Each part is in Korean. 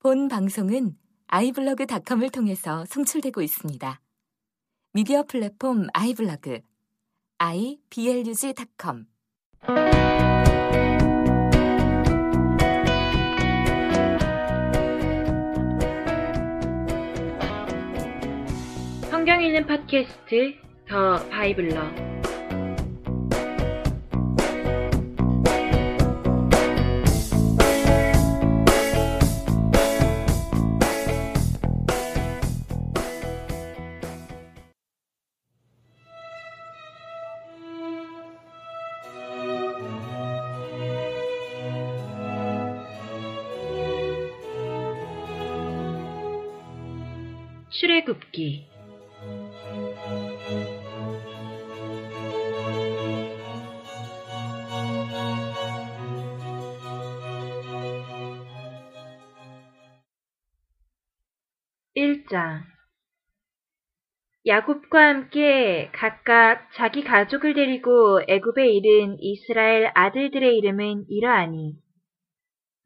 본 방송은 아이블로그닷컴을 통해서 송출되고 있습니다. 미디어 플랫폼 아이블로그 iblog.com 성경 읽는 팟캐스트 더 바이블러 출애굽기. 일장. 야곱과 함께 각각 자기 가족을 데리고 애굽에 이른 이스라엘 아들들의 이름은 이러하니.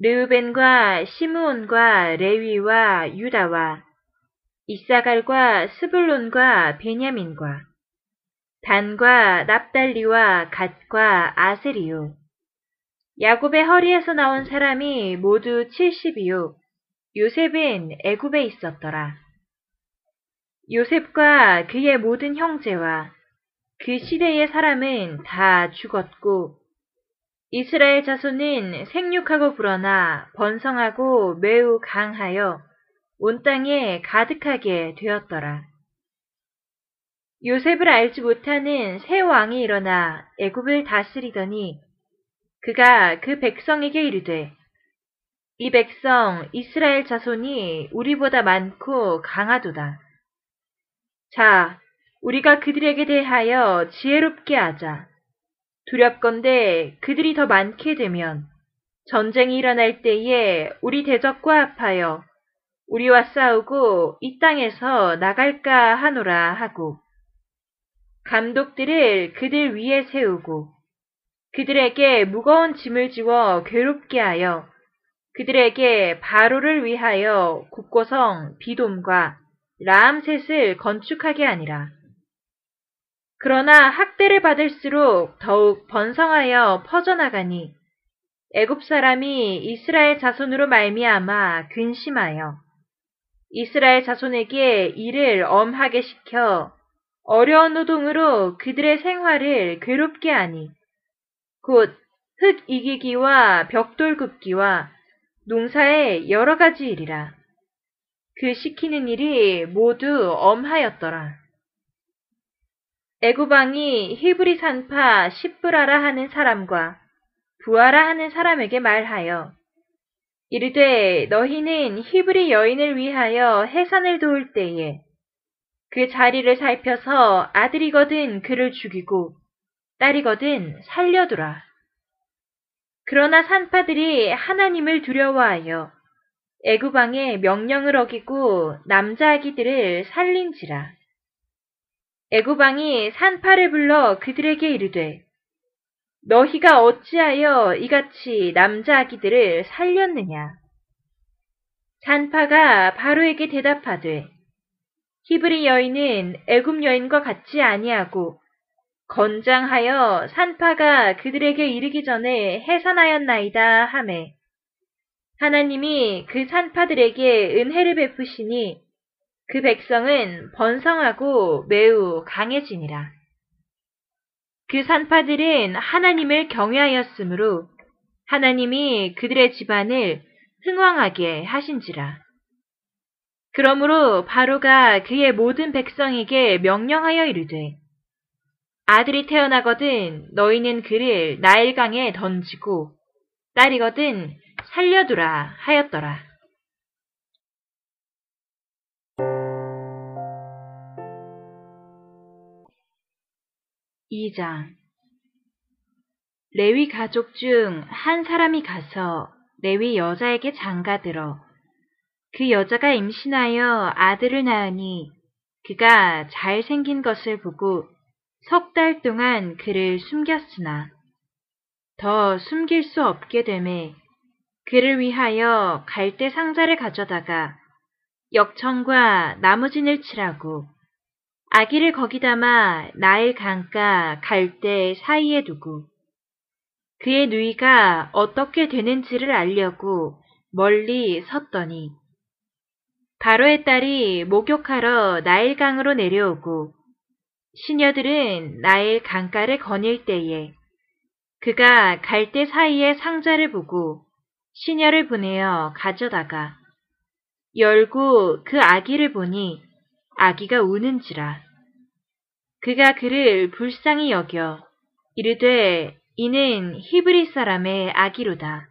르우벤과 시므온과 레위와 유다와 이사갈과 스불론과 베냐민과 단과 납달리와 갓과 아세리요. 야곱의 허리에서 나온 사람이 모두 70이요. 요셉은 애굽에 있었더라. 요셉과 그의 모든 형제와 그 시대의 사람은 다 죽었고 이스라엘 자손은 생육하고 불어나 번성하고 매우 강하여 온 땅에 가득하게 되었더라. 요셉을 알지 못하는 새 왕이 일어나 애굽을 다스리더니 그가 그 백성에게 이르되 이 백성 이스라엘 자손이 우리보다 많고 강하도다. 자, 우리가 그들에게 대하여 지혜롭게 하자. 두렵건대 그들이 더 많게 되면 전쟁이 일어날 때에 우리 대적과 합하여 우리와 싸우고 이 땅에서 나갈까 하노라 하고 감독들을 그들 위에 세우고 그들에게 무거운 짐을 지워 괴롭게 하여 그들에게 바로를 위하여 국고성 비돔과 라암셋을 건축하게 하니라. 그러나 학대를 받을수록 더욱 번성하여 퍼져나가니 애굽 사람이 이스라엘 자손으로 말미암아 근심하여 이스라엘 자손에게 일을 엄하게 시켜 어려운 노동으로 그들의 생활을 괴롭게 하니 곧 흙 이기기와 벽돌 굽기와 농사의 여러 가지 일이라. 그 시키는 일이 모두 엄하였더라. 애구방이 히브리 산파 십브라라 하는 사람과 부하라 하는 사람에게 말하여 이르되 너희는 히브리 여인을 위하여 해산을 도울 때에 그 자리를 살펴서 아들이거든 그를 죽이고 딸이거든 살려두라. 그러나 산파들이 하나님을 두려워하여 애구방의 명령을 어기고 남자 아기들을 살린지라. 애구방이 산파를 불러 그들에게 이르되 너희가 어찌하여 이같이 남자 아기들을 살렸느냐? 산파가 바로에게 대답하되 히브리 여인은 애굽 여인과 같지 아니하고 건장하여 산파가 그들에게 이르기 전에 해산하였나이다 하매 하나님이 그 산파들에게 은혜를 베푸시니 그 백성은 번성하고 매우 강해지니라. 그 산파들은 하나님을 경외하였으므로 하나님이 그들의 집안을 흥왕하게 하신지라. 그러므로 바로가 그의 모든 백성에게 명령하여 이르되 아들이 태어나거든 너희는 그를 나일강에 던지고 딸이거든 살려두라 하였더라. 2장. 레위 가족 중 한 사람이 가서 레위 여자에게 장가들어 그 여자가 임신하여 아들을 낳으니 그가 잘생긴 것을 보고 석 달 동안 그를 숨겼으나 더 숨길 수 없게 되매 그를 위하여 갈대 상자를 가져다가 역청과 나무진을 칠하고 아기를 거기 담아 나일 강가 갈대 사이에 두고 그의 누이가 어떻게 되는지를 알려고 멀리 섰더니 바로의 딸이 목욕하러 나일강으로 내려오고 시녀들은 나일 강가를 거닐 때에 그가 갈대 사이에 상자를 보고 시녀를 보내어 가져다가 열고 그 아기를 보니 아기가 우는지라. 그가 그를 불쌍히 여겨 이르되 이는 히브리 사람의 아기로다.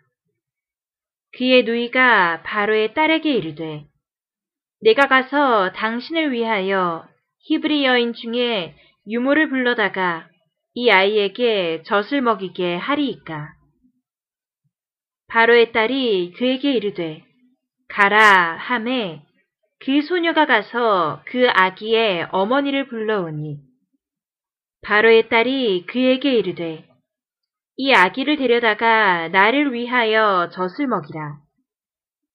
그의 누이가 바로의 딸에게 이르되 내가 가서 당신을 위하여 히브리 여인 중에 유모를 불러다가 이 아이에게 젖을 먹이게 하리이까. 바로의 딸이 그에게 이르되 가라 함에 그 소녀가 가서 그 아기의 어머니를 불러오니 바로의 딸이 그에게 이르되 이 아기를 데려다가 나를 위하여 젖을 먹이라.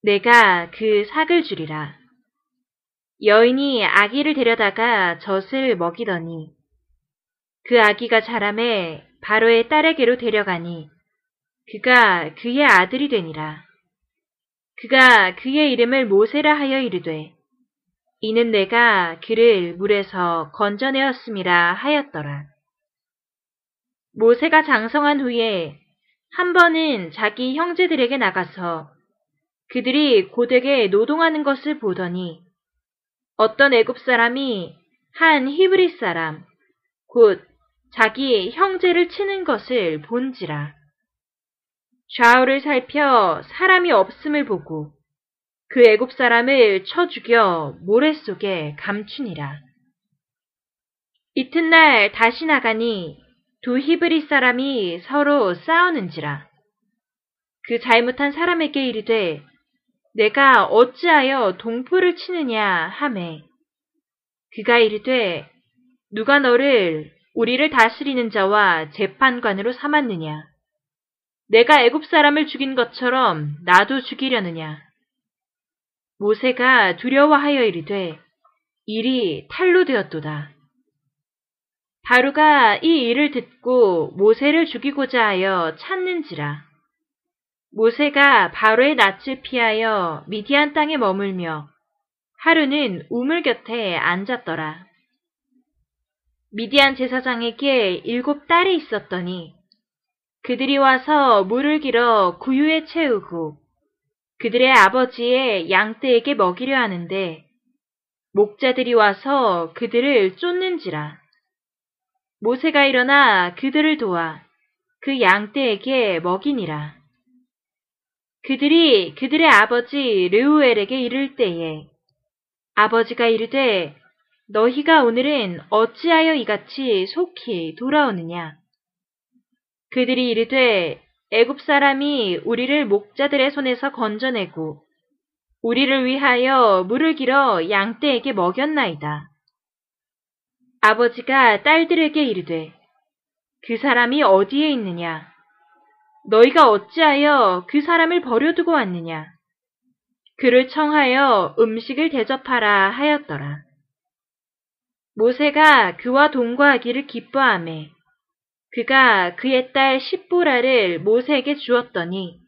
내가 그 삭을 주리라. 여인이 아기를 데려다가 젖을 먹이더니 그 아기가 자람에 바로의 딸에게로 데려가니 그가 그의 아들이 되니라. 그가 그의 이름을 모세라 하여 이르되 이는 내가 그를 물에서 건져내었음이라 하였더라. 모세가 장성한 후에 한 번은 자기 형제들에게 나가서 그들이 고되게 노동하는 것을 보더니 어떤 애굽 사람이 한 히브리 사람 곧 자기 형제를 치는 것을 본지라. 좌우를 살펴 사람이 없음을 보고 그 애굽 사람을 쳐 죽여 모래 속에 감추니라. 이튿날 다시 나가니 두 히브리 사람이 서로 싸우는지라. 그 잘못한 사람에게 이르되 내가 어찌하여 동포를 치느냐 하매 그가 이르되 누가 너를 우리를 다스리는 자와 재판관으로 삼았느냐 내가 애굽 사람을 죽인 것처럼 나도 죽이려느냐 모세가 두려워하여 이르되 일이 탈로 되었도다 바루가 이 일을 듣고 모세를 죽이고자 하여 찾는지라 모세가 바로의 낯을 피하여 미디안 땅에 머물며 하루는 우물 곁에 앉았더라. 미디안 제사장에게 일곱 딸이 있었더니 그들이 와서 물을 길어 구유에 채우고 그들의 아버지의 양떼에게 먹이려 하는데 목자들이 와서 그들을 쫓는지라. 모세가 일어나 그들을 도와 그 양떼에게 먹이니라. 그들이 그들의 아버지 르우엘에게 이를 때에 아버지가 이르되 너희가 오늘은 어찌하여 이같이 속히 돌아오느냐 그들이 이르되 애굽 사람이 우리를 목자들의 손에서 건져내고 우리를 위하여 물을 길어 양떼에게 먹였나이다. 아버지가 딸들에게 이르되 그 사람이 어디에 있느냐 너희가 어찌하여 그 사람을 버려두고 왔느냐? 그를 청하여 음식을 대접하라 하였더라. 모세가 그와 동거하기를 기뻐하매 그가 그의 딸 십보라를 모세에게 주었더니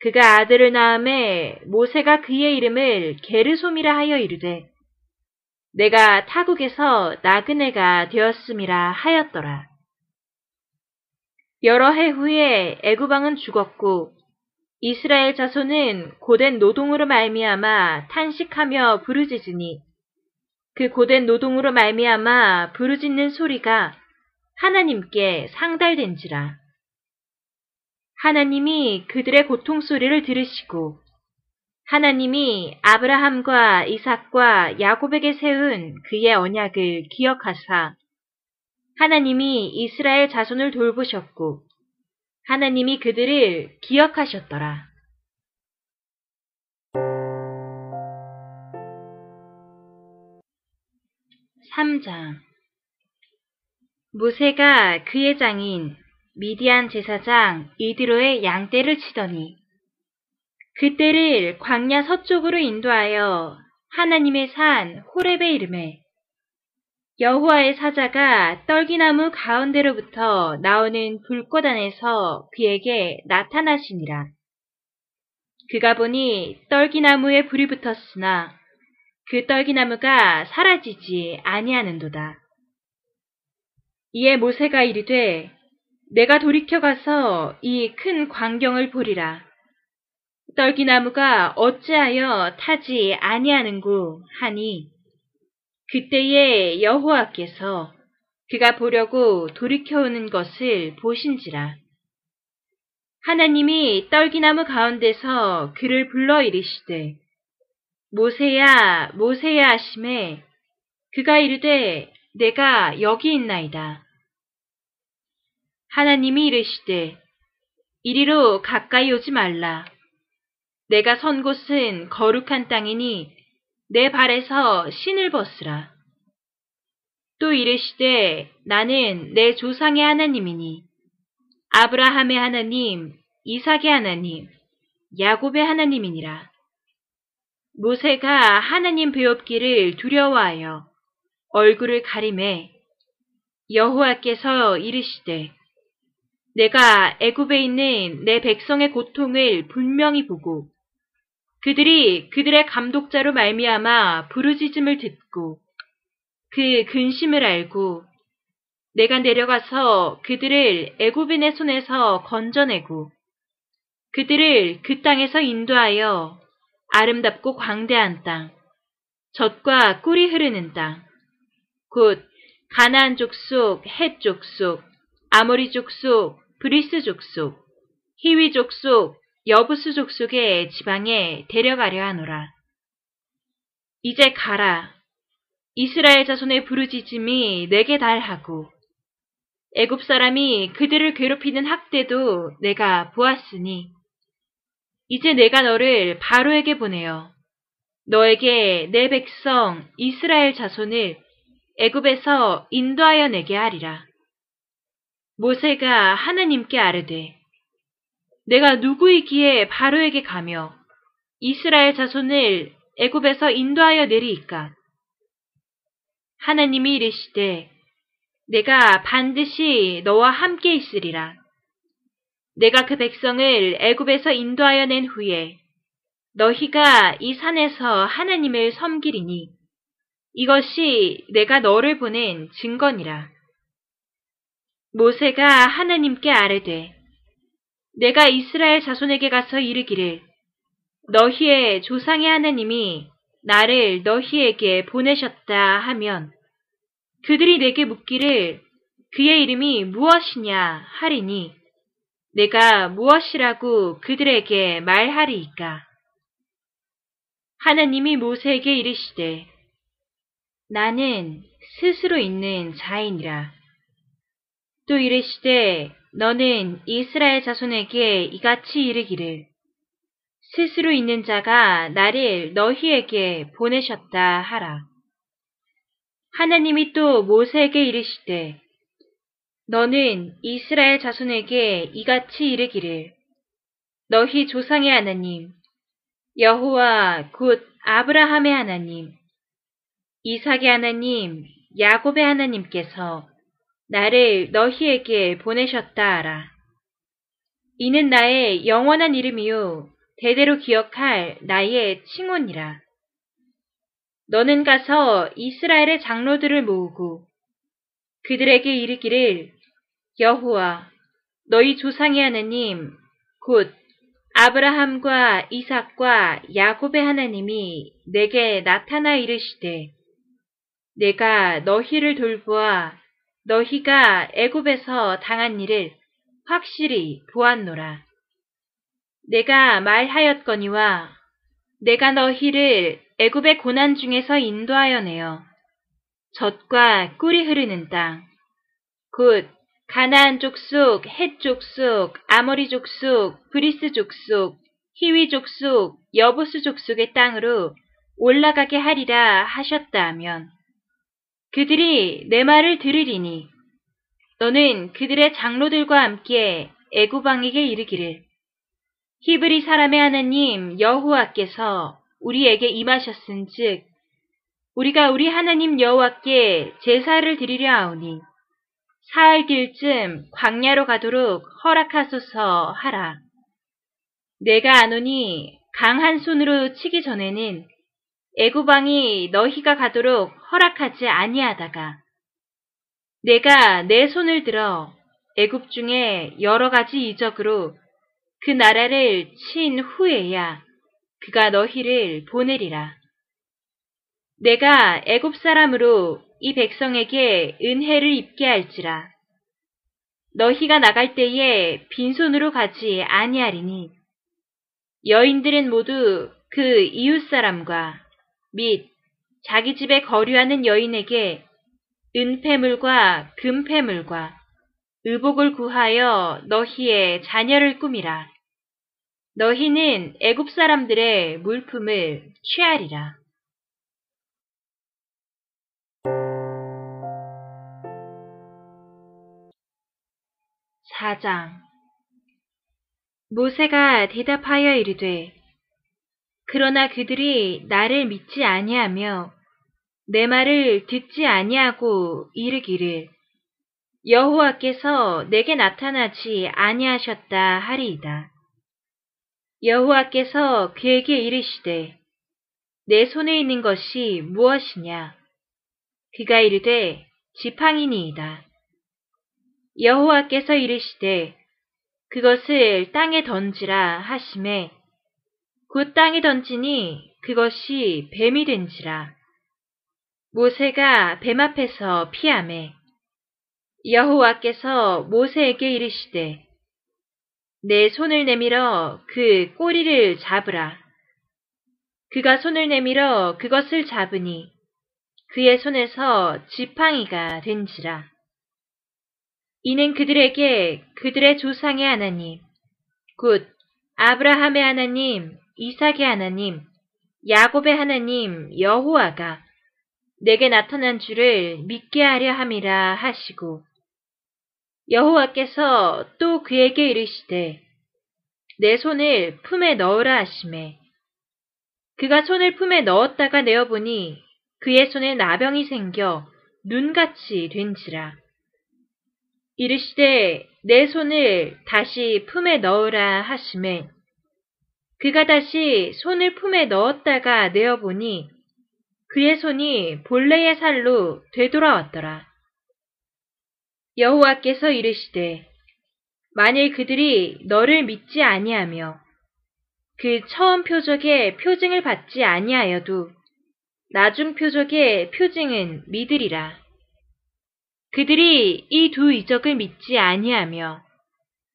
그가 아들을 낳음에 모세가 그의 이름을 게르솜이라 하여 이르되 내가 타국에서 나그네가 되었음이라 하였더라. 여러 해 후에 애구방은 죽었고 이스라엘 자손은 고된 노동으로 말미암아 탄식하며 부르짖으니 그 고된 노동으로 말미암아 부르짖는 소리가 하나님께 상달된지라. 하나님이 그들의 고통 소리를 들으시고 하나님이 아브라함과 이삭과 야곱에게 세운 그의 언약을 기억하사 하나님이 이스라엘 자손을 돌보셨고 하나님이 그들을 기억하셨더라. (3장) 무세가 그의 장인 미디안 제사장 이드로의 양떼를 치더니 그때를 광야 서쪽으로 인도하여 하나님의 산 호렙에 이름에 여호와의 사자가 떨기나무 가운데로부터 나오는 불꽃 안에서 그에게 나타나시니라. 그가 보니 떨기나무에 불이 붙었으나 그 떨기나무가 사라지지 아니하는도다. 이에 모세가 이르되 내가 돌이켜 가서 이 큰 광경을 보리라. 떨기나무가 어찌하여 타지 아니하는고 하니 그때에 여호와께서 그가 보려고 돌이켜오는 것을 보신지라. 하나님이 떨기나무 가운데서 그를 불러 이르시되 모세야 모세야 하심에 그가 이르되 내가 여기 있나이다. 하나님이 이르시되 이리로 가까이 오지 말라. 내가 선 곳은 거룩한 땅이니 내 발에서 신을 벗으라. 또 이르시되 나는 내 조상의 하나님이니 아브라함의 하나님, 이삭의 하나님, 야곱의 하나님이니라. 모세가 하나님 배웁기를 두려워하여 얼굴을 가림해 여호와께서 이르시되 내가 애굽에 있는 내 백성의 고통을 분명히 보고 그들이 그들의 감독자로 말미암아 부르짖음을 듣고 그 근심을 알고 내가 내려가서 그들을 애굽인의 손에서 건져내고 그들을 그 땅에서 인도하여 아름답고 광대한 땅, 젖과 꿀이 흐르는 땅, 곧 가나안 족속, 헷 족속, 아모리 족속, 브리스 족속, 히위 족속, 여부스 족속의 지방에 데려가려 하노라. 이제 가라. 이스라엘 자손의 부르짖음이 내게 달하고 애굽 사람이 그들을 괴롭히는 학대도 내가 보았으니 이제 내가 너를 바로에게 보내어 너에게 내 백성 이스라엘 자손을 애굽에서 인도하여 내게 하리라. 모세가 하나님께 아르되 내가 누구이기에 바로에게 가며 이스라엘 자손을 애굽에서 인도하여 내리이까? 하나님이 이르시되 내가 반드시 너와 함께 있으리라. 내가 그 백성을 애굽에서 인도하여 낸 후에 너희가 이 산에서 하나님을 섬기리니 이것이 내가 너를 보낸 증거니라. 모세가 하나님께 아뢰되 내가 이스라엘 자손에게 가서 이르기를 너희의 조상의 하나님이 나를 너희에게 보내셨다 하면 그들이 내게 묻기를 그의 이름이 무엇이냐 하리니 내가 무엇이라고 그들에게 말하리이까. 하나님이 모세에게 이르시되 나는 스스로 있는 자이니라. 또 이르시되 너는 이스라엘 자손에게 이같이 이르기를 스스로 있는 자가 나를 너희에게 보내셨다 하라. 하나님이 또 모세에게 이르시되 너는 이스라엘 자손에게 이같이 이르기를 너희 조상의 하나님 여호와 곧 아브라함의 하나님 이삭의 하나님 야곱의 하나님께서 나를 너희에게 보내셨다 하라. 이는 나의 영원한 이름이요 대대로 기억할 나의 칭혼이라. 너는 가서 이스라엘의 장로들을 모으고 그들에게 이르기를 여호와 너희 조상의 하나님 곧 아브라함과 이삭과 야곱의 하나님이 내게 나타나 이르시되 내가 너희를 돌보아 너희가 애굽에서 당한 일을 확실히 보았노라. 내가 말하였거니와 내가 너희를 애굽의 고난 중에서 인도하여 내어 젖과 꿀이 흐르는 땅, 곧 가나안 족속, 헷 족속, 아모리 족속, 브리스 족속, 히위 족속, 여부스 족속의 땅으로 올라가게 하리라 하셨다 하면 그들이 내 말을 들으리니 너는 그들의 장로들과 함께 애굽 왕에게 이르기를 히브리 사람의 하나님 여호와께서 우리에게 임하셨은즉 우리가 우리 하나님 여호와께 제사를 드리려 하오니 사흘 길쯤 광야로 가도록 허락하소서 하라. 내가 아노니 강한 손으로 치기 전에는 애구방이 너희가 가도록 허락하지 아니하다가 내가 내 손을 들어 애굽 중에 여러 가지 이적으로 그 나라를 친 후에야 그가 너희를 보내리라. 내가 애굽 사람으로 이 백성에게 은혜를 입게 할지라. 너희가 나갈 때에 빈손으로 가지 아니하리니 여인들은 모두 그 이웃 사람과 및 자기 집에 거류하는 여인에게 은폐물과 금폐물과 의복을 구하여 너희의 자녀를 꾸미라. 너희는 애굽 사람들의 물품을 취하리라. 사장 모세가 대답하여 이르되 그러나 그들이 나를 믿지 아니하며 내 말을 듣지 아니하고 이르기를 여호와께서 내게 나타나지 아니하셨다 하리이다. 여호와께서 그에게 이르시되 내 손에 있는 것이 무엇이냐? 그가 이르되 지팡이니이다. 여호와께서 이르시되 그것을 땅에 던지라 하심에 곧 땅에 던지니 그것이 뱀이 된지라. 모세가 뱀 앞에서 피함에 여호와께서 모세에게 이르시되 내 손을 내밀어 그 꼬리를 잡으라. 그가 손을 내밀어 그것을 잡으니 그의 손에서 지팡이가 된지라. 이는 그들에게 그들의 조상의 하나님, 곧 아브라함의 하나님, 이삭의 하나님, 야곱의 하나님 여호와가 내게 나타난 줄을 믿게 하려 함이라 하시고 여호와께서 또 그에게 이르시되 내 손을 품에 넣으라 하심에 그가 손을 품에 넣었다가 내어 보니 그의 손에 나병이 생겨 눈같이 된지라. 이르시되 내 손을 다시 품에 넣으라 하심에 그가 다시 손을 품에 넣었다가 내어보니 그의 손이 본래의 살로 되돌아왔더라. 여호와께서 이르시되 만일 그들이 너를 믿지 아니하며 그 처음 표적의 표징을 받지 아니하여도 나중 표적의 표징은 믿으리라. 그들이 이 두 이적을 믿지 아니하며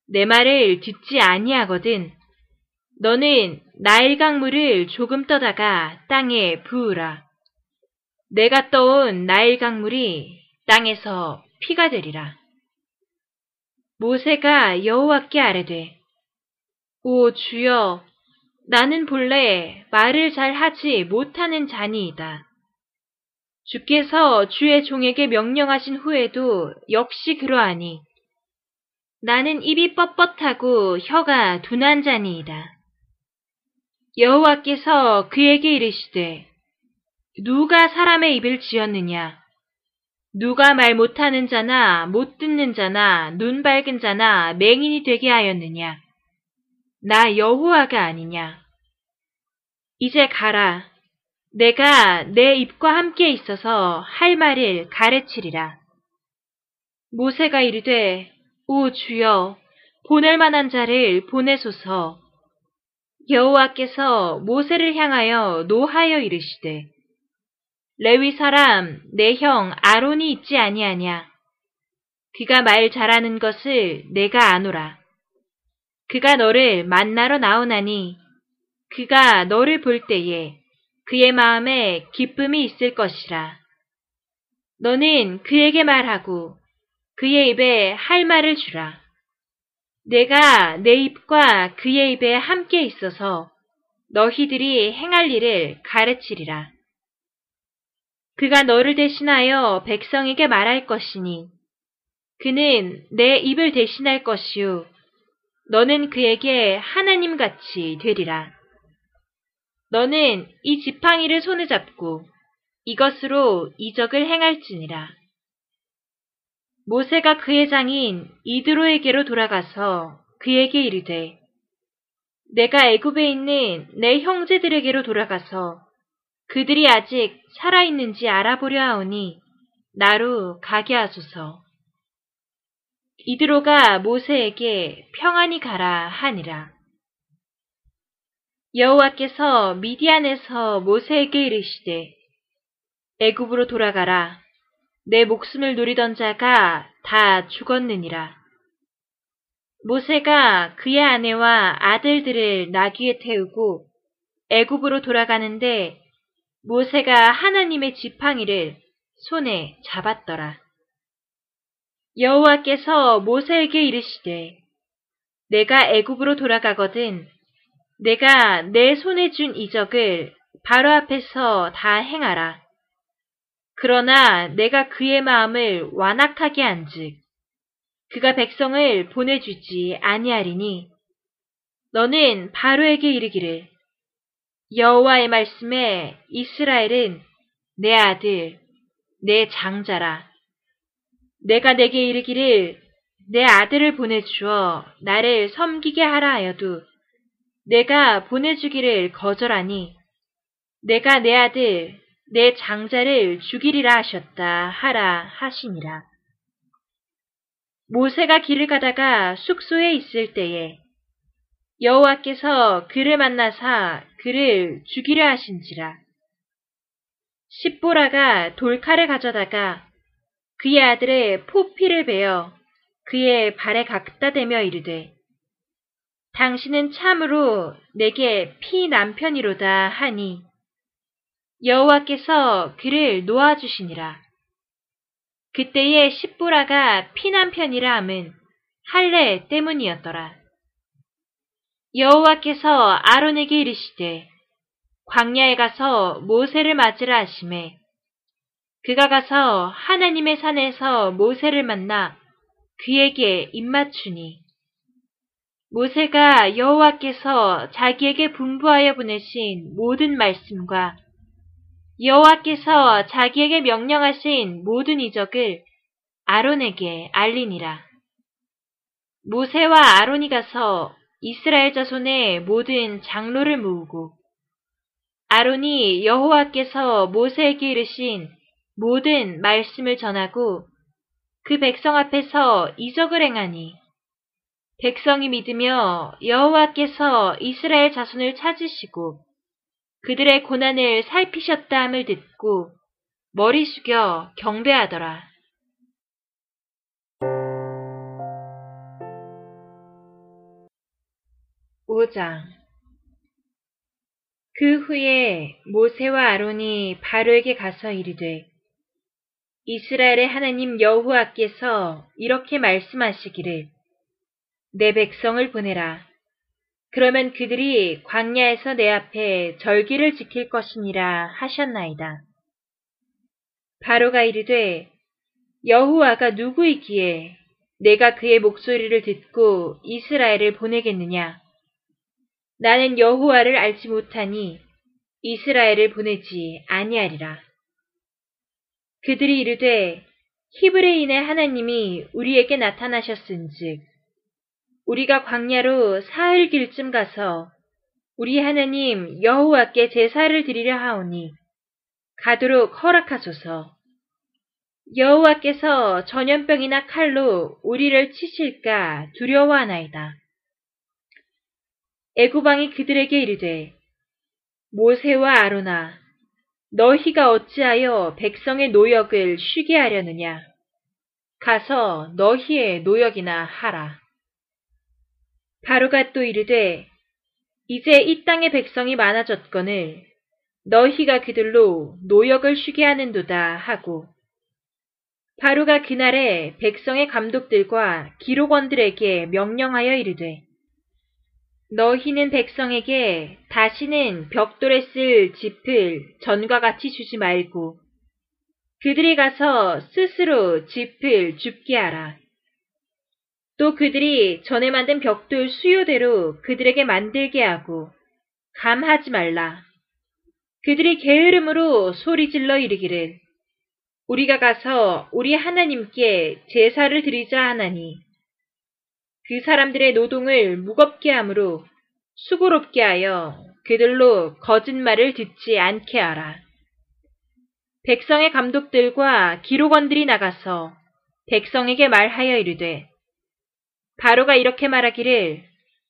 내 말을 듣지 아니하거든 너는 나일 강 물을 조금 떠다가 땅에 부으라. 내가 떠온 나일 강 물이 땅에서 피가 되리라. 모세가 여호와께 아뢰되 오 주여 나는 본래 말을 잘 하지 못하는 자니이다. 주께서 주의 종에게 명령하신 후에도 역시 그러하니 나는 입이 뻣뻣하고 혀가 둔한 자니이다. 여호와께서 그에게 이르시되 누가 사람의 입을 지었느냐? 누가 말 못하는 자나 못 듣는 자나 눈 밝은 자나 맹인이 되게 하였느냐? 나 여호와가 아니냐? 이제 가라. 내가 내 입과 함께 있어서 할 말을 가르치리라. 모세가 이르되 오 주여 보낼 만한 자를 보내소서 여호와께서 모세를 향하여 노하여 이르시되 레위 사람 내 형 아론이 있지 아니하냐? 그가 말 잘하는 것을 내가 아노라. 그가 너를 만나러 나오나니 그가 너를 볼 때에 그의 마음에 기쁨이 있을 것이라. 너는 그에게 말하고 그의 입에 할 말을 주라 내가 내 입과 그의 입에 함께 있어서 너희들이 행할 일을 가르치리라. 그가 너를 대신하여 백성에게 말할 것이니 그는 내 입을 대신할 것이요 너는 그에게 하나님 같이 되리라. 너는 이 지팡이를 손에 잡고 이것으로 이적을 행할지니라. 모세가 그의 장인 이드로에게로 돌아가서 그에게 이르되 내가 애굽에 있는 내 형제들에게로 돌아가서 그들이 아직 살아있는지 알아보려 하오니 나로 가게 하소서. 이드로가 모세에게 평안히 가라 하니라. 여호와께서 미디안에서 모세에게 이르시되 애굽으로 돌아가라. 내 목숨을 노리던 자가 다 죽었느니라. 모세가 그의 아내와 아들들을 나귀에 태우고 애굽으로 돌아가는데 모세가 하나님의 지팡이를 손에 잡았더라. 여호와께서 모세에게 이르시되 내가 애굽으로 돌아가거든 내가 내 손에 준 이적을 바로 앞에서 다 행하라. 그러나 내가 그의 마음을 완악하게 한즉 그가 백성을 보내주지 아니하리니 너는 바로에게 이르기를 여호와의 말씀에 이스라엘은 내 아들 내 장자라. 내가 내게 이르기를 내 아들을 보내주어 나를 섬기게 하라 하여도 내가 보내주기를 거절하니 내가 내 아들 내 장자를 죽이리라 하셨다 하라 하시니라. 모세가 길을 가다가 숙소에 있을 때에 여호와께서 그를 만나사 그를 죽이려 하신지라. 십보라가 돌칼을 가져다가 그의 아들의 포피를 베어 그의 발에 갖다 대며 이르되 당신은 참으로 내게 피 남편이로다 하니 여호와께서 그를 놓아주시니라. 그때의 십보라가 피남편이라 함은 할례 때문이었더라. 여호와께서 아론에게 이르시되 광야에 가서 모세를 맞으라 하심에 그가 가서 하나님의 산에서 모세를 만나 그에게 입맞추니 모세가 여호와께서 자기에게 분부하여 보내신 모든 말씀과 여호와께서 자기에게 명령하신 모든 이적을 아론에게 알리니라. 모세와 아론이 가서 이스라엘 자손의 모든 장로를 모으고 아론이 여호와께서 모세에게 이르신 모든 말씀을 전하고 그 백성 앞에서 이적을 행하니 백성이 믿으며 여호와께서 이스라엘 자손을 찾으시고 그들의 고난을 살피셨다 함을 듣고 머리 숙여 경배하더라. 오장 그 후에 모세와 아론이 바로에게 가서 이르되 이스라엘의 하나님 여호와께서 이렇게 말씀하시기를 내 백성을 보내라. 그러면 그들이 광야에서 내 앞에 절기를 지킬 것이니라 하셨나이다. 바로가 이르되 여호와가 누구이기에 내가 그의 목소리를 듣고 이스라엘을 보내겠느냐? 나는 여호와를 알지 못하니 이스라엘을 보내지 아니하리라. 그들이 이르되 히브리인의 하나님이 우리에게 나타나셨은즉 우리가 광야로 사흘 길쯤 가서 우리 하나님 여호와께 제사를 드리려 하오니 가도록 허락하소서. 여호와께서 전염병이나 칼로 우리를 치실까 두려워하나이다. 애구방이 그들에게 이르되 모세와 아로나 너희가 어찌하여 백성의 노역을 쉬게 하려느냐 가서 너희의 노역이나 하라. 바로가 또 이르되 이제 이 땅의 백성이 많아졌거늘 너희가 그들로 노역을 쉬게 하는도다 하고 바로가 그날에 백성의 감독들과 기록원들에게 명령하여 이르되 너희는 백성에게 다시는 벽돌에 쓸 짚을 전과 같이 주지 말고 그들이 가서 스스로 짚을 줍게 하라. 또 그들이 전에 만든 벽돌 수요대로 그들에게 만들게 하고 감하지 말라. 그들이 게으름으로 소리질러 이르기를 우리가 가서 우리 하나님께 제사를 드리자 하나니 그 사람들의 노동을 무겁게 하므로 수고롭게 하여 그들로 거짓말을 듣지 않게 하라. 백성의 감독들과 기록원들이 나가서 백성에게 말하여 이르되 바로가 이렇게 말하기를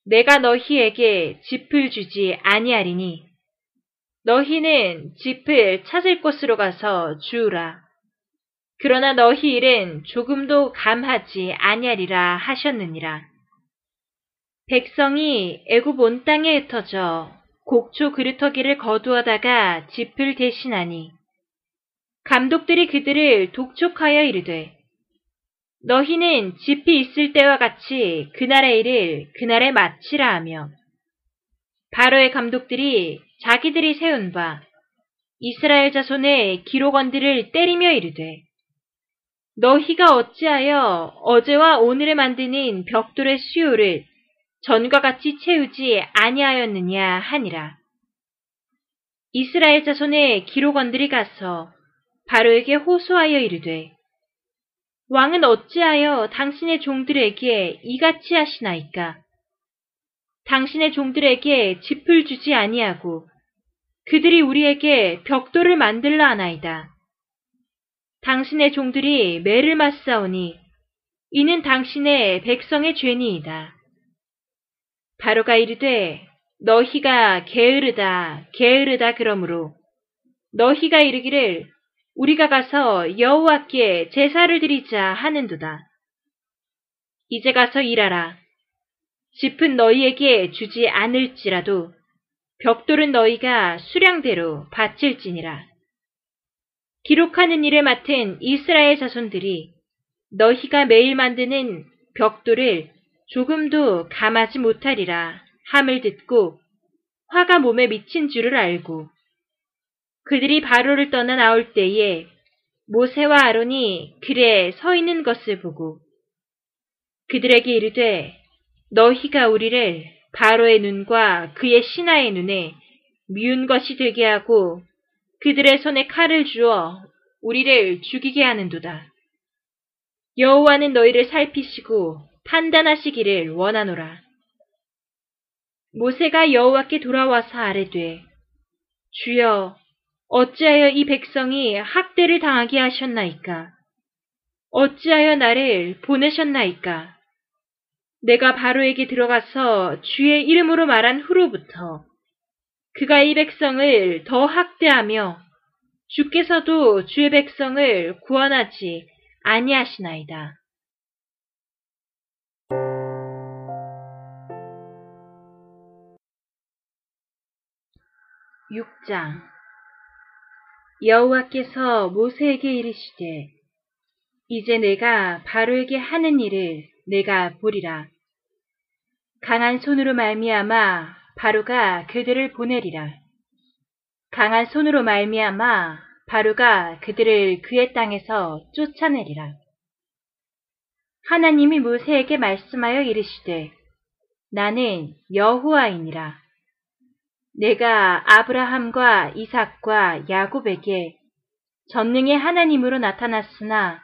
내가 너희에게 짚을 주지 아니하리니 너희는 짚을 찾을 곳으로 가서 주우라. 그러나 너희 일은 조금도 감하지 아니하리라 하셨느니라. 백성이 애굽 온 땅에 흩어져 곡초 그루터기를 거두어다가 짚을 대신하니 감독들이 그들을 독촉하여 이르되 너희는 짚이 있을 때와 같이 그날의 일을 그날에 마치라 하며 바로의 감독들이 자기들이 세운 바 이스라엘 자손의 기록원들을 때리며 이르되 너희가 어찌하여 어제와 오늘에 만드는 벽돌의 수요를 전과 같이 채우지 아니하였느냐 하니라. 이스라엘 자손의 기록원들이 가서 바로에게 호소하여 이르되 왕은 어찌하여 당신의 종들에게 이같이 하시나이까? 당신의 종들에게 짚을 주지 아니하고 그들이 우리에게 벽돌을 만들라 하나이다. 당신의 종들이 매를 맞사오니 이는 당신의 백성의 죄니이다. 바로가 이르되 너희가 게으르다 게으르다 그러므로 너희가 이르기를 우리가 가서 여호와께 제사를 드리자 하는도다. 이제 가서 일하라. 짚은 너희에게 주지 않을지라도 벽돌은 너희가 수량대로 바칠지니라. 기록하는 일을 맡은 이스라엘 자손들이 너희가 매일 만드는 벽돌을 조금도 감하지 못하리라 함을 듣고 화가 몸에 미친 줄을 알고 그들이 바로를 떠나 나올 때에 모세와 아론이 길에 서 있는 것을 보고 그들에게 이르되 너희가 우리를 바로의 눈과 그의 신하의 눈에 미운 것이 되게 하고 그들의 손에 칼을 주어 우리를 죽이게 하는도다. 여호와는 너희를 살피시고 판단하시기를 원하노라. 모세가 여호와께 돌아와서 아뢰되 주여 어찌하여 이 백성이 학대를 당하게 하셨나이까? 어찌하여 나를 보내셨나이까? 내가 바로에게 들어가서 주의 이름으로 말한 후로부터 그가 이 백성을 더 학대하며 주께서도 주의 백성을 구원하지 아니하시나이다. 6장 여호와께서 모세에게 이르시되 이제 내가 바로에게 하는 일을 내가 보리라. 강한 손으로 말미암아 바로가 그들을 보내리라. 강한 손으로 말미암아 바로가 그들을 그의 땅에서 쫓아내리라. 하나님이 모세에게 말씀하여 이르시되 나는 여호와이니라. 내가 아브라함과 이삭과 야곱에게 전능의 하나님으로 나타났으나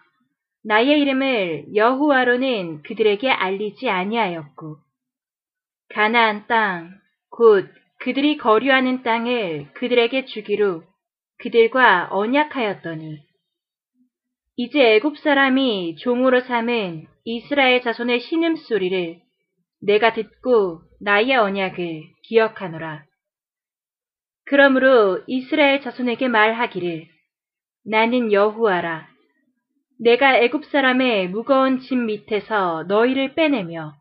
나의 이름을 여호와로는 그들에게 알리지 아니하였고 가나안 땅 곧 그들이 거류하는 땅을 그들에게 주기로 그들과 언약하였더니 이제 애굽 사람이 종으로 삼은 이스라엘 자손의 신음소리를 내가 듣고 나의 언약을 기억하노라. 그러므로 이스라엘 자손에게 말하기를 나는 여호와라. 내가 애굽 사람의 무거운 짐 밑에서 너희를 빼내며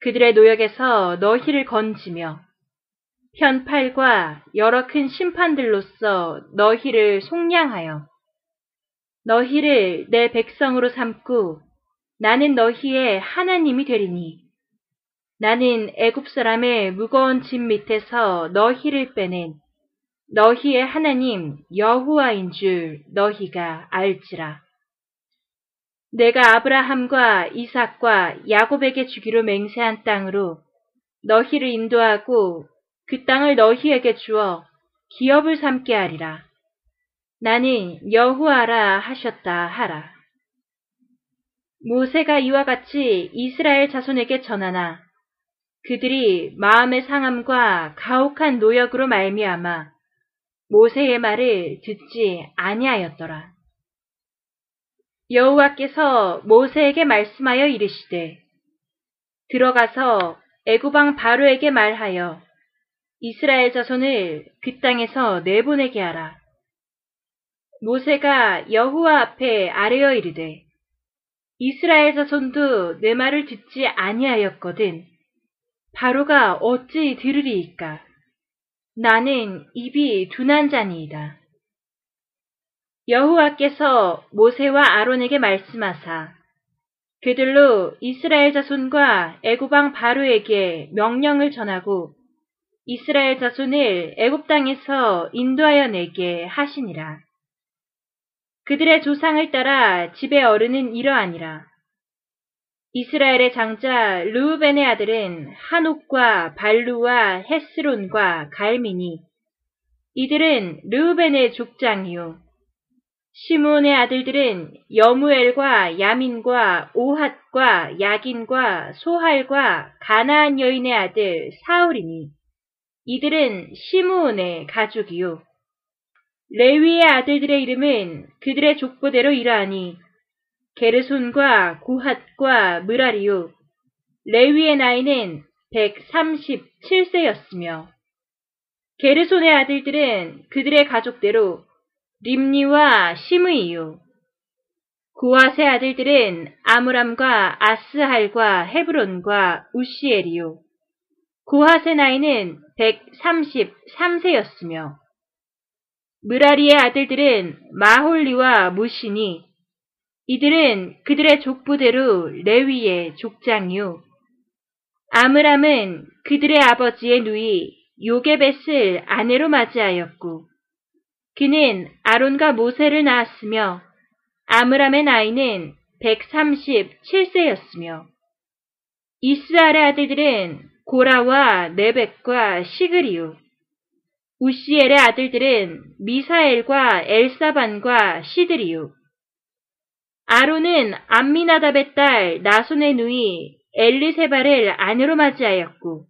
그들의 노역에서 너희를 건지며 편팔과 여러 큰 심판들로서 너희를 속량하여 너희를 내 백성으로 삼고 나는 너희의 하나님이 되리니 나는 애굽 사람의 무거운 짐 밑에서 너희를 빼낸 너희의 하나님 여호와인 줄 너희가 알지라. 내가 아브라함과 이삭과 야곱에게 주기로 맹세한 땅으로 너희를 인도하고 그 땅을 너희에게 주어 기업을 삼게 하리라. 나는 여호와라 하셨다 하라. 모세가 이와 같이 이스라엘 자손에게 전하나 그들이 마음의 상함과 가혹한 노역으로 말미암아 모세의 말을 듣지 아니하였더라. 여호와께서 모세에게 말씀하여 이르시되 들어가서 애굽왕 바로에게 말하여 이스라엘 자손을 그 땅에서 내보내게 하라. 모세가 여호와 앞에 아뢰어 이르되 이스라엘 자손도 내 말을 듣지 아니하였거든 바로가 어찌 들으리이까 나는 입이 둔한 자니이다. 여호와께서 모세와 아론에게 말씀하사 그들로 이스라엘 자손과 애굽왕 바로에게 명령을 전하고 이스라엘 자손을 애굽 땅에서 인도하여 내게 하시니라. 그들의 조상을 따라 집의 어른은 이러하니라. 이스라엘의 장자 르우벤의 아들은 한옥과 발루와 헤스론과 갈미니 이들은 르우벤의 족장이요 시므온의 아들들은 여무엘과 야민과 오핫과 야긴과 소할과 가나안 여인의 아들 사울이니 이들은 시므온의 가족이요. 레위의 아들들의 이름은 그들의 족보대로 이러하니 게르손과 구핫과 무라리요. 레위의 나이는 137세였으며 게르손의 아들들은 그들의 가족대로 림니와 시므이요. 구핫의 아들들은 아므람과 아스할과 헤브론과 우시엘이요. 구핫의 나이는 133세였으며 무라리의 아들들은 마홀리와 무시니 이들은 그들의 족부대로 레위의 족장이요. 아므람은 그들의 아버지의 누이 요게벳을 아내로 맞이하였고 그는 아론과 모세를 낳았으며 아므람의 나이는 137세였으며 이스라엘의 아들들은 고라와 네벡과 시그리우 우시엘의 아들들은 미사엘과 엘사반과 시드리우 아론은 암미나답의 딸 나손의 누이 엘리세바를 아내로 맞이하였고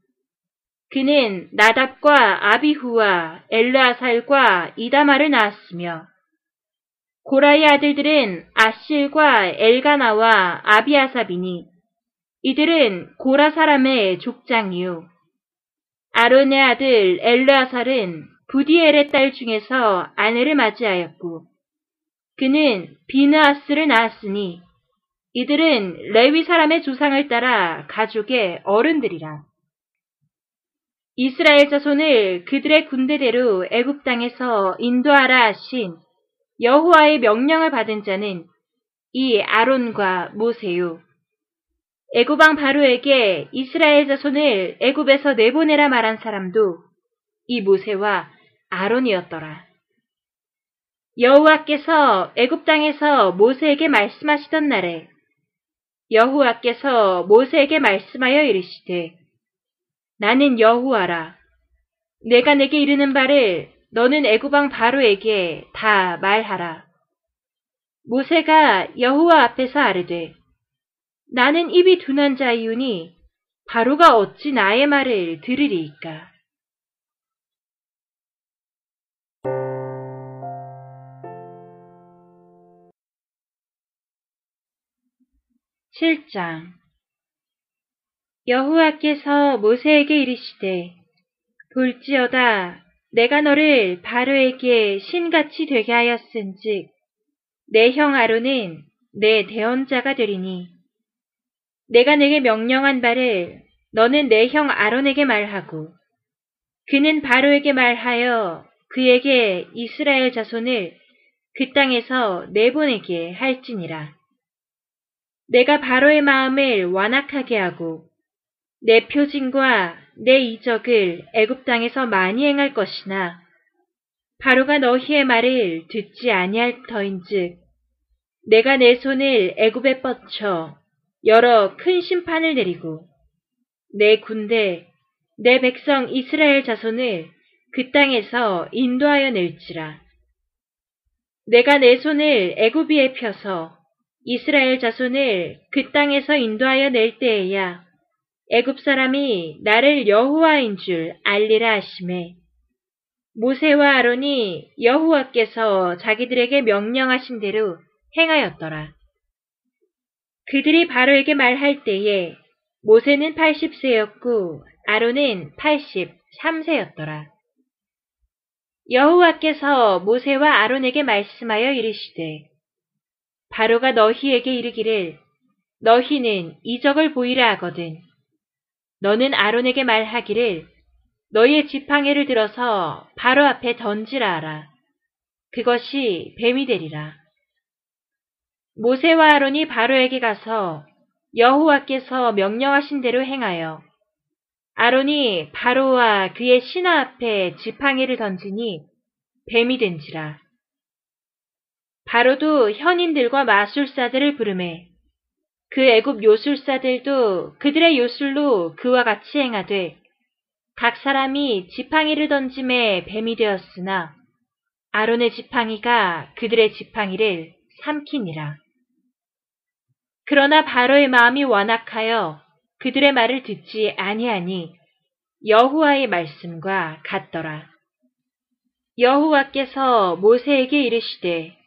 그는 나답과 아비후와 엘르아살과 이다마를 낳았으며 고라의 아들들은 아실과 엘가나와 아비아사비니 이들은 고라 사람의 족장이요. 아론의 아들 엘르아살은 부디엘의 딸 중에서 아내를 맞이하였고 그는 비느아스를 낳았으니 이들은 레위 사람의 조상을 따라 가족의 어른들이라. 이스라엘 자손을 그들의 군대대로 애굽 땅에서 인도하라 하신 여호와의 명령을 받은 자는 이 아론과 모세요. 애굽왕 바로에게 이스라엘 자손을 애굽에서 내보내라 말한 사람도 이 모세와 아론이었더라. 여호와께서 애굽 땅에서 모세에게 말씀하시던 날에 여호와께서 모세에게 말씀하여 이르시되 나는 여호와라. 내가 내게 이르는 바를 너는 애굽왕 바로에게 다 말하라. 모세가 여호와 앞에서 아르되 나는 입이 둔한 자이오니 바로가 어찌 나의 말을 들으리이까. 칠장 여호와께서 모세에게 이르시되 볼지어다 내가 너를 바로에게 신같이 되게 하였은즉 내 형 아론은 내 대언자가 되리니 내가 내게 명령한 바를 너는 내 형 아론에게 말하고 그는 바로에게 말하여 그에게 이스라엘 자손을 그 땅에서 내보내게 할지니라. 내가 바로의 마음을 완악하게 하고 내 표징과 내 이적을 애굽 땅에서 많이 행할 것이나 바로가 너희의 말을 듣지 아니할 터인즉 내가 내 손을 애굽에 뻗쳐 여러 큰 심판을 내리고 내 군대 내 백성 이스라엘 자손을 그 땅에서 인도하여 낼지라. 내가 내 손을 애굽 위에 펴서 이스라엘 자손을 그 땅에서 인도하여 낼 때에야 애굽 사람이 나를 여호와인 줄 알리라 하심에 모세와 아론이 여호와께서 자기들에게 명령하신 대로 행하였더라. 그들이 바로에게 말할 때에 모세는 80세였고 아론은 83세였더라. 여호와께서 모세와 아론에게 말씀하여 이르시되 바로가 너희에게 이르기를 너희는 이적을 보이라 하거든 너는 아론에게 말하기를 너희의 지팡이를 들어서 바로 앞에 던지라 하라. 그것이 뱀이 되리라. 모세와 아론이 바로에게 가서 여호와께서 명령하신 대로 행하여 아론이 바로와 그의 신하 앞에 지팡이를 던지니 뱀이 된지라. 바로도 현인들과 마술사들을 부르매 그 애굽 요술사들도 그들의 요술로 그와 같이 행하되 각 사람이 지팡이를 던짐에 뱀이 되었으나 아론의 지팡이가 그들의 지팡이를 삼키니라. 그러나 바로의 마음이 완악하여 그들의 말을 듣지 아니하니 여호와의 말씀과 같더라. 여호와께서 모세에게 이르시되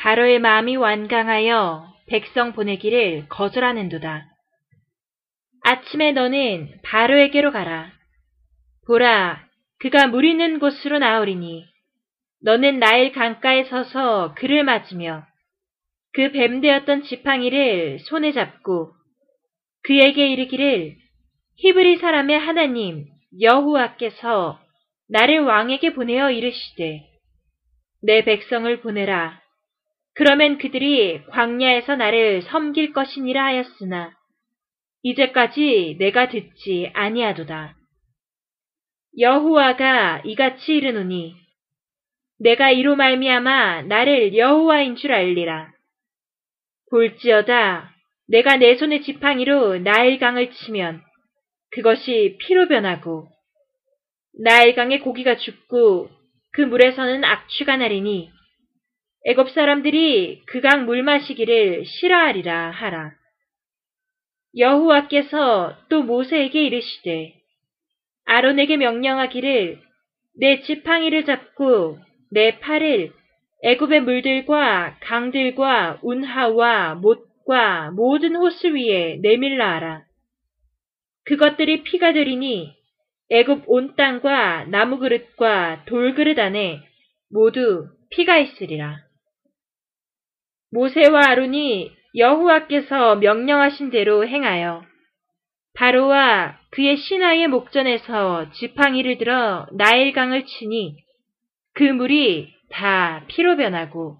바로의 마음이 완강하여 백성 보내기를 거절하는도다. 아침에 너는 바로에게로 가라. 보라, 그가 물 있는 곳으로 나오리니 너는 나일 강가에 서서 그를 맞으며 그 뱀되었던 지팡이를 손에 잡고 그에게 이르기를 히브리 사람의 하나님 여호와께서 나를 왕에게 보내어 이르시되 내 백성을 보내라. 그러면 그들이 광야에서 나를 섬길 것이니라 하였으나 이제까지 내가 듣지 아니하도다. 여호와가 이같이 이르노니 내가 이로 말미암아 나를 여호와인 줄 알리라. 볼지어다 내가 내 손의 지팡이로 나일강을 치면 그것이 피로 변하고 나일강의 고기가 죽고 그 물에서는 악취가 나리니 애굽 사람들이 그 강 물 마시기를 싫어하리라 하라. 여호와께서 또 모세에게 이르시되 아론에게 명령하기를 내 지팡이를 잡고 내 팔을 애굽의 물들과 강들과 운하와 못과 모든 호수 위에 내밀라 하라. 그것들이 피가 되리니 애굽 온 땅과 나무 그릇과 돌 그릇 안에 모두 피가 있으리라. 모세와 아론이 여호와께서 명령하신 대로 행하여 바로와 그의 신하의 목전에서 지팡이를 들어 나일강을 치니 그 물이 다 피로 변하고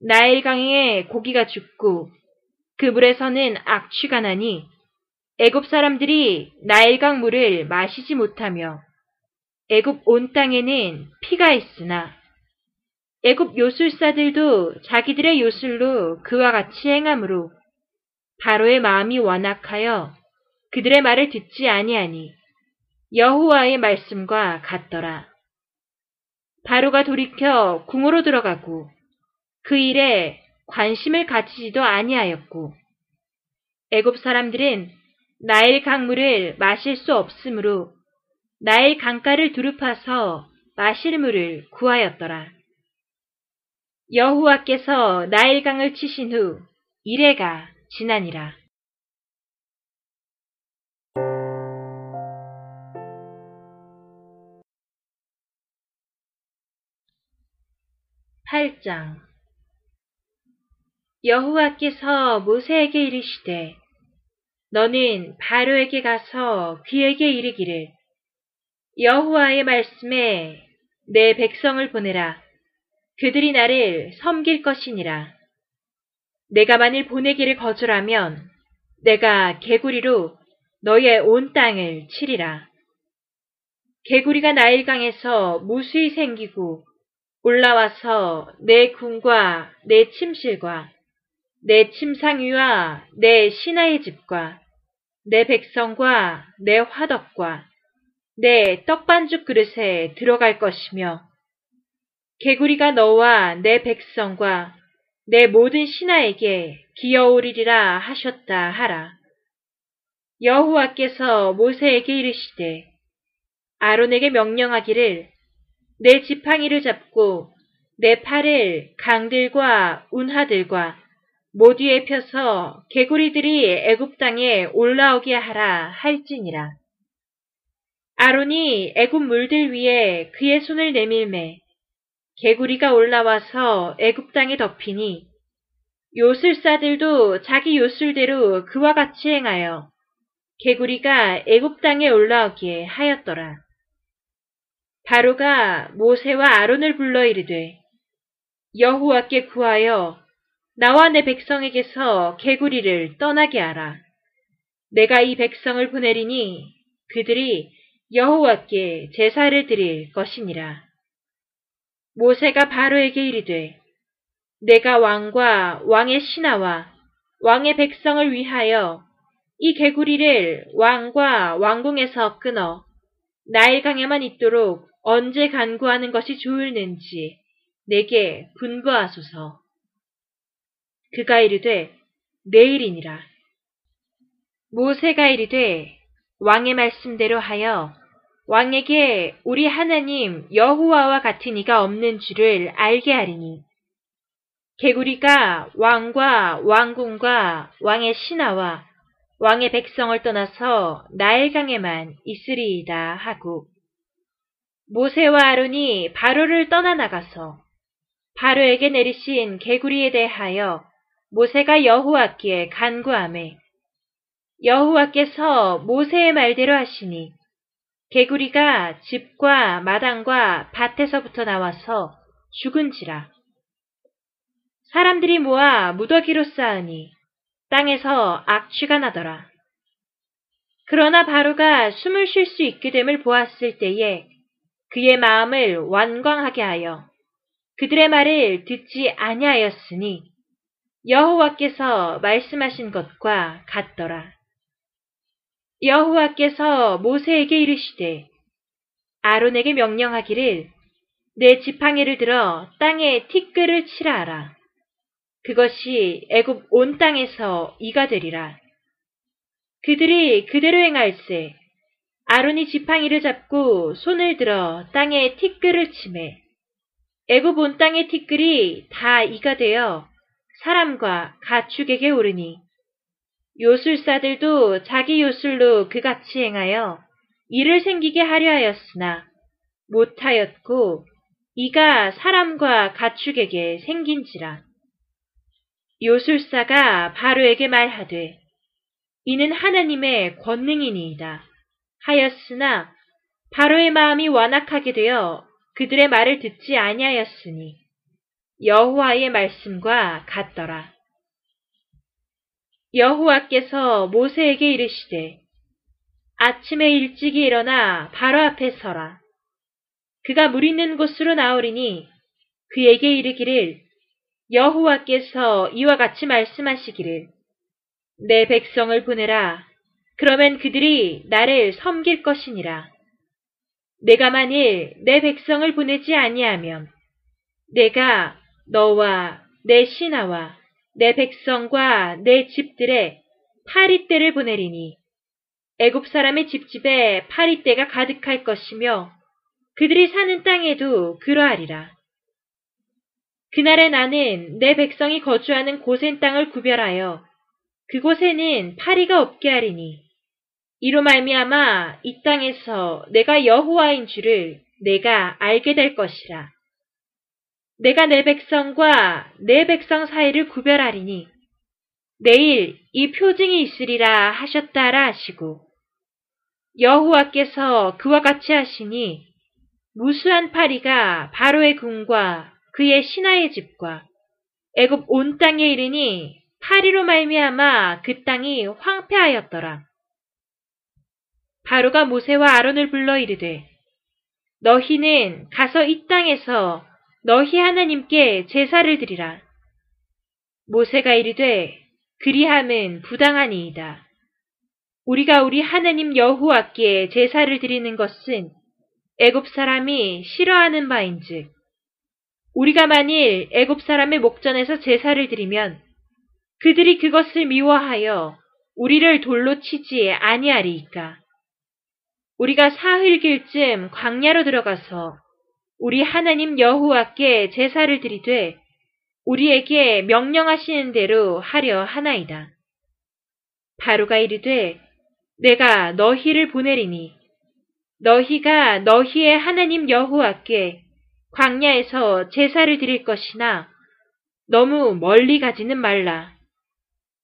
나일강에 고기가 죽고 그 물에서는 악취가 나니 애굽 사람들이 나일강 물을 마시지 못하며 애굽 온 땅에는 피가 있으나 애굽 요술사들도 자기들의 요술로 그와 같이 행함으로 바로의 마음이 완악하여 그들의 말을 듣지 아니하니 여호와의 말씀과 같더라. 바로가 돌이켜 궁으로 들어가고 그 일에 관심을 가지지도 아니하였고 애굽 사람들은 나일 강물을 마실 수 없으므로 나일 강가를 두릅파서 마실 물을 구하였더라. 여호와께서 나일 강을 치신 후 이래가 지나니라. 8장 여호와께서 모세에게 이르시되 너는 바로에게 가서 그에게 이르기를 여호와의 말씀에 내 백성을 보내라 그들이 나를 섬길 것이니라. 내가 만일 보내기를 거절하면 내가 개구리로 너의 온 땅을 치리라. 개구리가 나일강에서 무수히 생기고 올라와서 내 궁과 내 침실과 내 침상위와 내 신하의 집과 내 백성과 내 화덕과 내 떡반죽 그릇에 들어갈 것이며 개구리가 너와 내 백성과 내 모든 신하에게 기어오리리라 하셨다 하라. 여호와께서 모세에게 이르시되 아론에게 명령하기를 내 지팡이를 잡고 내 팔을 강들과 운하들과 모두에 펴서 개구리들이 애굽 땅에 올라오게 하라 할지니라. 아론이 애굽 물들 위에 그의 손을 내밀매 개구리가 올라와서 애굽 땅에 덮이니 요술사들도 자기 요술대로 그와 같이 행하여 개구리가 애굽 땅에 올라오게 하였더라. 바로가 모세와 아론을 불러 이르되 여호와께 구하여 나와 내 백성에게서 개구리를 떠나게 하라. 내가 이 백성을 보내리니 그들이 여호와께 제사를 드릴 것이니라. 모세가 바로에게 이르되 내가 왕과 왕의 신하와 왕의 백성을 위하여 이 개구리를 왕과 왕궁에서 끊어 나일강에만 있도록 언제 간구하는 것이 좋을는지 내게 분부하소서. 그가 이르되 내일이니라. 모세가 이르되 왕의 말씀대로 하여 왕에게 우리 하나님 여호와와 같은 이가 없는 줄을 알게 하리니. 개구리가 왕과 왕궁과 왕의 신하와 왕의 백성을 떠나서 나일강에만 있으리이다 하고 모세와 아론이 바로를 떠나 나가서 바로에게 내리신 개구리에 대하여 모세가 여호와께 간구함에 여호와께서 모세의 말대로 하시니 개구리가 집과 마당과 밭에서부터 나와서 죽은지라 사람들이 모아 무더기로 쌓으니 땅에서 악취가 나더라. 그러나 바로가 숨을 쉴 수 있게 됨을 보았을 때에 그의 마음을 완광하게 하여 그들의 말을 듣지 아니하였으니 여호와께서 말씀하신 것과 같더라. 여호와께서 모세에게 이르시되 아론에게 명령하기를 내 지팡이를 들어 땅에 티끌을 치라 하라. 그것이 애굽 온 땅에서 이가 되리라. 그들이 그대로 행할세 아론이 지팡이를 잡고 손을 들어 땅에 티끌을 치매 애굽 온 땅의 티끌이 다 이가 되어 사람과 가축에게 오르니 요술사들도 자기 요술로 그같이 행하여 이를 생기게 하려 하였으나 못하였고 이가 사람과 가축에게 생긴지라. 요술사가 바로에게 말하되 이는 하나님의 권능이니이다. 하였으나 바로의 마음이 완악하게 되어 그들의 말을 듣지 아니하였으니 여호와의 말씀과 같더라. 여호와께서 모세에게 이르시되 아침에 일찍이 일어나 바로 앞에 서라. 그가 물 있는 곳으로 나오리니 그에게 이르기를 여호와께서 이와 같이 말씀하시기를 내 백성을 보내라. 그러면 그들이 나를 섬길 것이니라. 내가 만일 내 백성을 보내지 아니하면 내가 너와 내 신하와 내 백성과 내 집들에 파리떼를 보내리니 애굽 사람의 집집에 파리떼가 가득할 것이며 그들이 사는 땅에도 그러하리라. 그날에 나는 내 백성이 거주하는 고센 땅을 구별하여 그곳에는 파리가 없게 하리니 이로 말미암아 이 땅에서 내가 여호와인 줄을 내가 알게 될 것이라. 내가 내 백성과 내 백성 사이를 구별하리니 내일 이 표징이 있으리라 하셨다라 하시고 여호와께서 그와 같이 하시니 무수한 파리가 바로의 궁과 그의 신하의 집과 애굽 온 땅에 이르니 파리로 말미암아 그 땅이 황폐하였더라. 바로가 모세와 아론을 불러 이르되 너희는 가서 이 땅에서 너희 하나님께 제사를 드리라. 모세가 이르되 그리함은 부당하니이다. 우리가 우리 하나님 여호와께 제사를 드리는 것은 애굽 사람이 싫어하는 바인즉 우리가 만일 애굽 사람의 목전에서 제사를 드리면 그들이 그것을 미워하여 우리를 돌로 치지 아니하리이까. 우리가 사흘길쯤 광야로 들어가서 우리 하나님 여호와께 제사를 드리되 우리에게 명령하시는 대로 하려 하나이다. 바로가 이르되 내가 너희를 보내리니 너희가 너희의 하나님 여호와께 광야에서 제사를 드릴 것이나 너무 멀리 가지는 말라.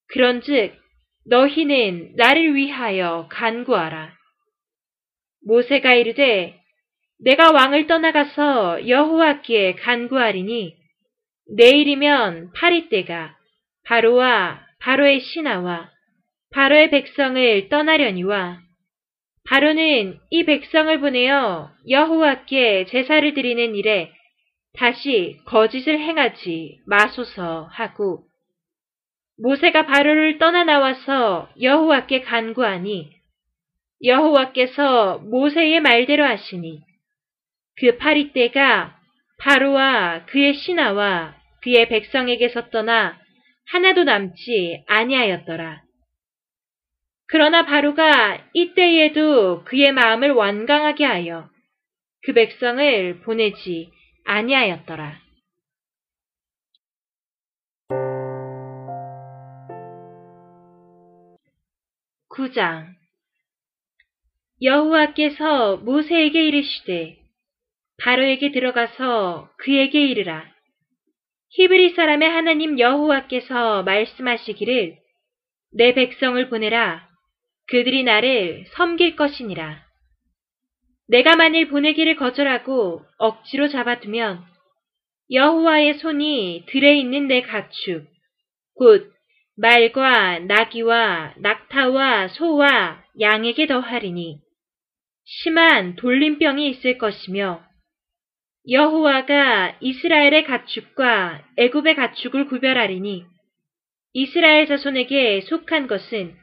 그런즉 너희는 나를 위하여 간구하라. 모세가 이르되 내가 왕을 떠나가서 여호와께 간구하리니 내일이면 파리 때가 바로와 바로의 신하와 바로의 백성을 떠나려니와 바로는 이 백성을 보내어 여호와께 제사를 드리는 일에 다시 거짓을 행하지 마소서 하고 모세가 바로를 떠나 나와서 여호와께 간구하니 여호와께서 모세의 말대로 하시니 그 파리떼가 바로와 그의 신하와 그의 백성에게서 떠나 하나도 남지 아니하였더라. 그러나 바로가 이때에도 그의 마음을 완강하게 하여 그 백성을 보내지 아니하였더라. 9장 여호와께서 모세에게 이르시되 바로에게 들어가서 그에게 이르라. 히브리 사람의 하나님 여호와께서 말씀하시기를 내 백성을 보내라. 그들이 나를 섬길 것이니라. 내가 만일 보내기를 거절하고 억지로 잡아두면 여호와의 손이 들에 있는 내 가축, 곧 말과 나귀와 낙타와 소와 양에게 더하리니 심한 돌림병이 있을 것이며 여호와가 이스라엘의 가축과 애굽의 가축을 구별하리니 이스라엘 자손에게 속한 것은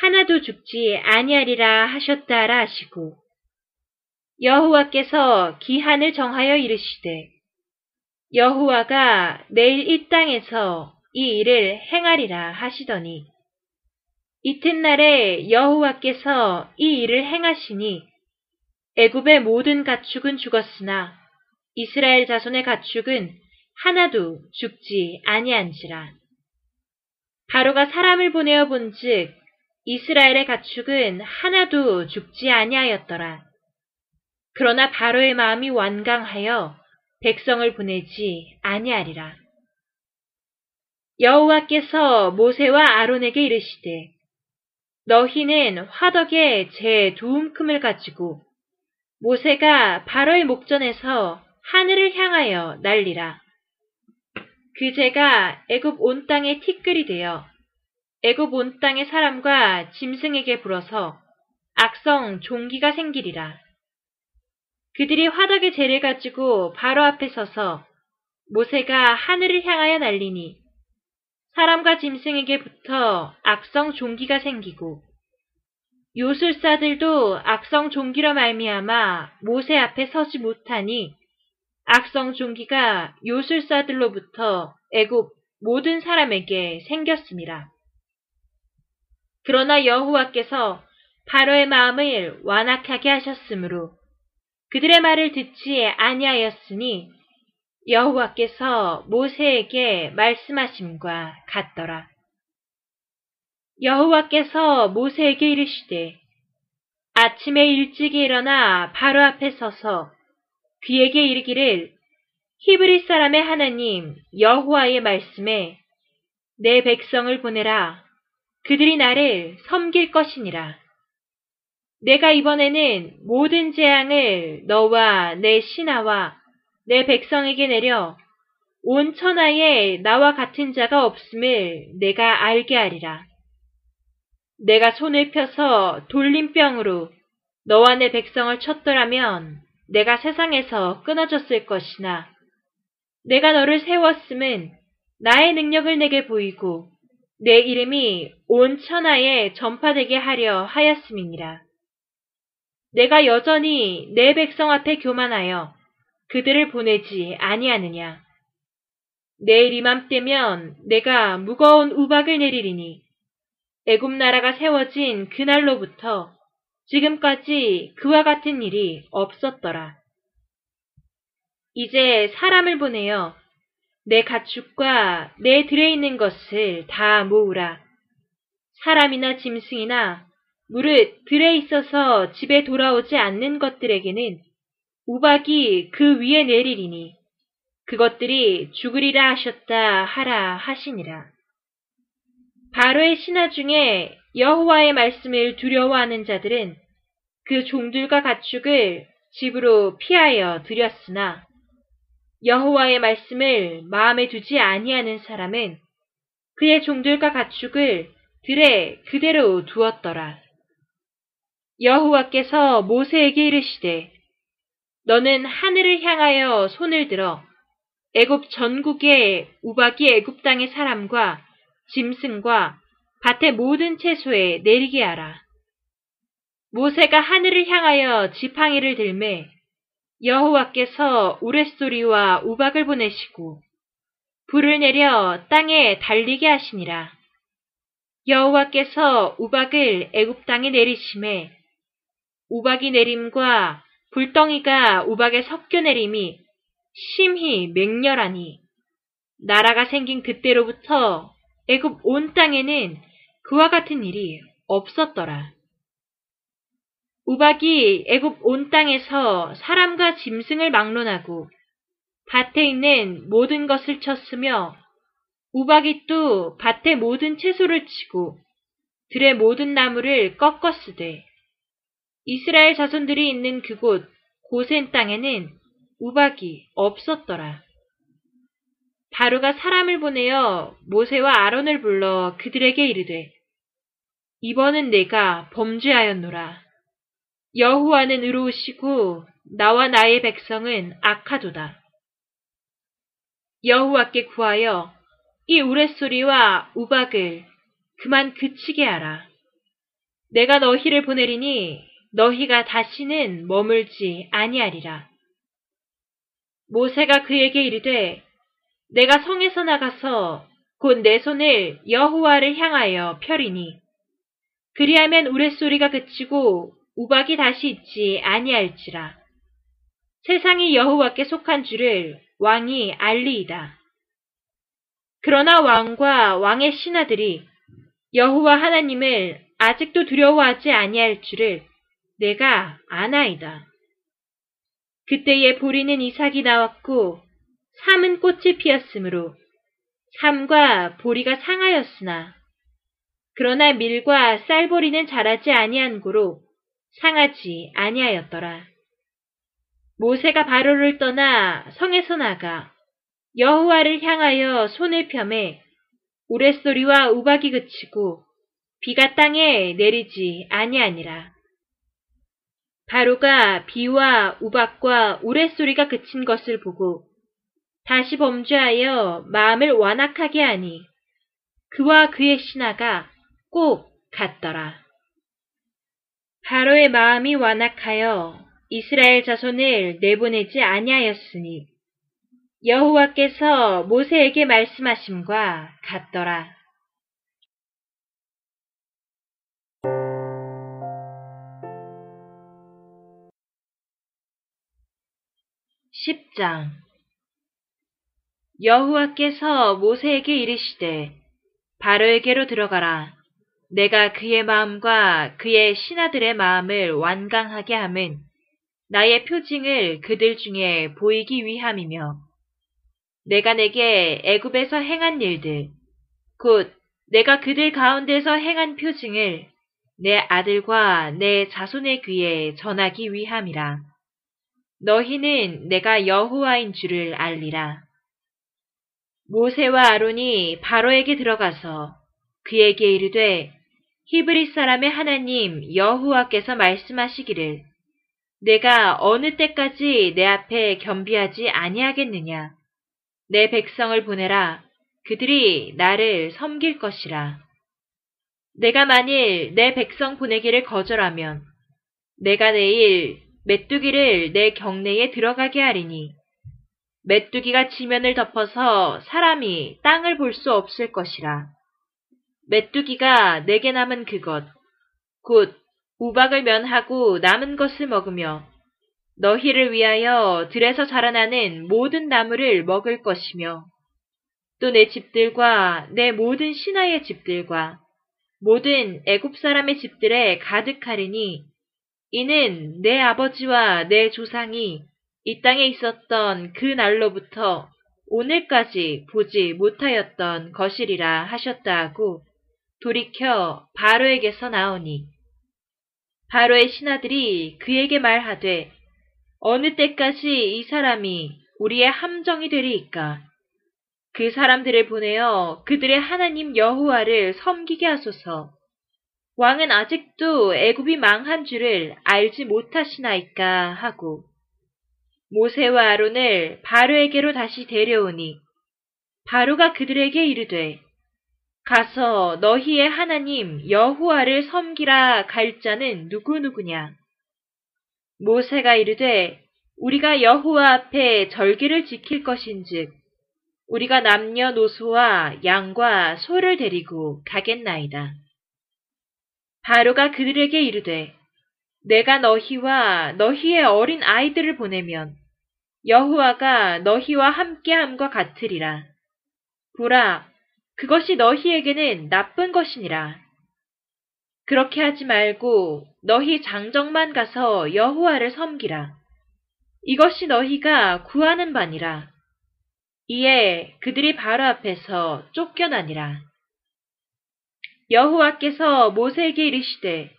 하나도 죽지 아니하리라 하셨다라 하시고 여호와께서 기한을 정하여 이르시되 여호와가 내일 이 땅에서 이 일을 행하리라 하시더니 이튿날에 여호와께서 이 일을 행하시니 애굽의 모든 가축은 죽었으나 이스라엘 자손의 가축은 하나도 죽지 아니한지라. 바로가 사람을 보내어 본즉 이스라엘의 가축은 하나도 죽지 아니하였더라. 그러나 바로의 마음이 완강하여 백성을 보내지 아니하리라. 여호와께서 모세와 아론에게 이르시되 너희는 화덕에 제 두움큼을 가지고 모세가 바로의 목전에서 하늘을 향하여 날리라. 그 제가 애굽 온 땅의 티끌이 되어 애굽 온 땅의 사람과 짐승에게 불어서 악성 종기가 생기리라. 그들이 화덕의 재를 가지고 바로 앞에 서서 모세가 하늘을 향하여 날리니 사람과 짐승에게 붙어 악성 종기가 생기고 요술사들도 악성 종기로 말미암아 모세 앞에 서지 못하니 악성 종기가 요술사들로부터 애굽 모든 사람에게 생겼습니다. 그러나 여호와께서 바로의 마음을 완악하게 하셨으므로 그들의 말을 듣지 아니하였으니 여호와께서 모세에게 말씀하심과 같더라. 여호와께서 모세에게 이르시되 아침에 일찍이 일어나 바로 앞에 서서 그에게 이르기를 히브리 사람의 하나님 여호와의 말씀에 내 백성을 보내라 그들이 나를 섬길 것이니라. 내가 이번에는 모든 재앙을 너와 내 신하와 내 백성에게 내려 온 천하에 나와 같은 자가 없음을 내가 알게 하리라. 내가 손을 펴서 돌림병으로 너와 내 백성을 쳤더라면 내가 세상에서 끊어졌을 것이나 내가 너를 세웠음은 나의 능력을 내게 보이고 내 이름이 온 천하에 전파되게 하려 하였음이니라. 내가 여전히 내 백성 앞에 교만하여 그들을 보내지 아니하느냐. 내일 이맘때면 내가 무거운 우박을 내리리니 애굽 나라가 세워진 그날로부터 지금까지 그와 같은 일이 없었더라. 이제 사람을 보내어 내 가축과 내 들에 있는 것을 다 모으라. 사람이나 짐승이나 무릇 들에 있어서 집에 돌아오지 않는 것들에게는 우박이 그 위에 내리리니 그것들이 죽으리라 하셨다 하라 하시니라. 바로의 신하 중에 여호와의 말씀을 두려워하는 자들은 그 종들과 가축을 집으로 피하여 들였으나 여호와의 말씀을 마음에 두지 아니하는 사람은 그의 종들과 가축을 들에 그대로 두었더라. 여호와께서 모세에게 이르시되 너는 하늘을 향하여 손을 들어 애굽 전국의 우박이 애굽 땅의 사람과 짐승과 밭의 모든 채소에 내리게 하라. 모세가 하늘을 향하여 지팡이를 들매 여호와께서 우레소리와 우박을 보내시고 불을 내려 땅에 달리게 하시니라. 여호와께서 우박을 애굽 땅에 내리심에 우박이 내림과 불덩이가 우박에 섞여 내림이 심히 맹렬하니 나라가 생긴 그때로부터 애굽 온 땅에는 그와 같은 일이 없었더라. 우박이 애굽 온 땅에서 사람과 짐승을 막론하고 밭에 있는 모든 것을 쳤으며 우박이 또 밭의 모든 채소를 치고 들의 모든 나무를 꺾었으되 이스라엘 자손들이 있는 그곳 고센 땅에는 우박이 없었더라. 바로가 사람을 보내어 모세와 아론을 불러 그들에게 이르되 이번은 내가 범죄하였노라. 여호와는 의로우시고 나와 나의 백성은 악하도다. 여호와께 구하여 이 우레소리와 우박을 그만 그치게 하라. 내가 너희를 보내리니 너희가 다시는 머물지 아니하리라. 모세가 그에게 이르되 내가 성에서 나가서 곧 내 손을 여호와를 향하여 펴리니 그리하면 우레소리가 그치고 우박이 다시 있지 아니할지라. 세상이 여호와께 속한 줄을 왕이 알리이다. 그러나 왕과 왕의 신하들이 여호와 하나님을 아직도 두려워하지 아니할 줄을 내가 아나이다. 그때에 보리는 이삭이 나왔고 삼은 꽃이 피었으므로 삼과 보리가 상하였으나 그러나 밀과 쌀보리는 자라지 아니한 고로 상하지 아니하였더라. 모세가 바로를 떠나 성에서 나가 여호와를 향하여 손을 펴매 우레소리와 우박이 그치고 비가 땅에 내리지 아니하니라. 바로가 비와 우박과 우레소리가 그친 것을 보고 다시 범죄하여 마음을 완악하게 하니 그와 그의 신하가 꼭 같더라. 바로의 마음이 완악하여 이스라엘 자손을 내보내지 아니하였으니 여호와께서 모세에게 말씀하심과 같더라. 1 0장 여호와께서 모세에게 이르시되 바로에게로 들어가라. 내가 그의 마음과 그의 신하들의 마음을 완강하게 함은 나의 표징을 그들 중에 보이기 위함이며 내가 내게 애굽에서 행한 일들 곧 내가 그들 가운데서 행한 표징을 내 아들과 내 자손의 귀에 전하기 위함이라. 너희는 내가 여호와인 줄을 알리라. 모세와 아론이 바로에게 들어가서 그에게 이르되 히브리 사람의 하나님 여호와께서 말씀하시기를 내가 어느 때까지 내 앞에 겸비하지 아니하겠느냐 내 백성을 보내라. 그들이 나를 섬길 것이라. 내가 만일 내 백성 보내기를 거절하면 내가 내일 메뚜기를 내 경내에 들어가게 하리니 메뚜기가 지면을 덮어서 사람이 땅을 볼 수 없을 것이라. 메뚜기가 내게 남은 그것, 곧 우박을 면하고 남은 것을 먹으며 너희를 위하여 들에서 자라나는 모든 나무를 먹을 것이며 또 내 집들과 내 모든 신하의 집들과 모든 애굽 사람의 집들에 가득하리니 이는 내 아버지와 내 조상이 이 땅에 있었던 그 날로부터 오늘까지 보지 못하였던 것이리라 하셨다 하고 돌이켜 바로에게서 나오니 바로의 신하들이 그에게 말하되 어느 때까지 이 사람이 우리의 함정이 되리이까? 그 사람들을 보내어 그들의 하나님 여호와를 섬기게 하소서. 왕은 아직도 애굽이 망한 줄을 알지 못하시나이까 하고 모세와 아론을 바로에게로 다시 데려오니 바로가 그들에게 이르되 가서 너희의 하나님 여호와를 섬기라 갈 자는 누구누구냐 모세가 이르되 우리가 여호와 앞에 절기를 지킬 것인즉 우리가 남녀노소와 양과 소를 데리고 가겠나이다. 바로가 그들에게 이르되 내가 너희와 너희의 어린 아이들을 보내면 여호와가 너희와 함께함과 같으리라. 보라, 그것이 너희에게는 나쁜 것이니라. 그렇게 하지 말고 너희 장정만 가서 여호와를 섬기라. 이것이 너희가 구하는 바니라. 이에 그들이 바로 앞에서 쫓겨나니라. 여호와께서 모세에게 이르시되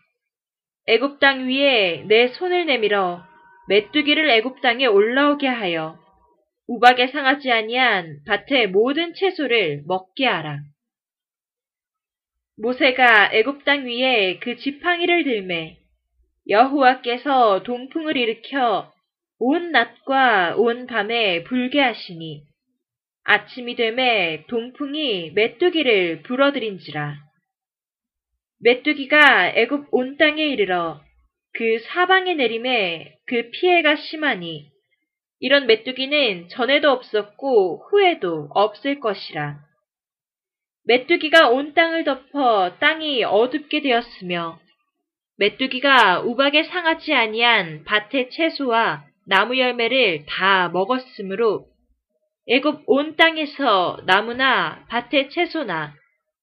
애굽 땅 위에 내 손을 내밀어 메뚜기를 애굽 땅에 올라오게 하여 우박에 상하지 아니한 밭의 모든 채소를 먹게 하라. 모세가 애굽 땅 위에 그 지팡이를 들매 여호와께서 동풍을 일으켜 온 낮과 온 밤에 불게 하시니 아침이 되매 동풍이 메뚜기를 불어들인지라. 메뚜기가 애굽 온 땅에 이르러 그 사방에 내림에 그 피해가 심하니 이런 메뚜기는 전에도 없었고 후에도 없을 것이라. 메뚜기가 온 땅을 덮어 땅이 어둡게 되었으며 메뚜기가 우박에 상하지 아니한 밭의 채소와 나무 열매를 다 먹었으므로 애굽 온 땅에서 나무나 밭의 채소나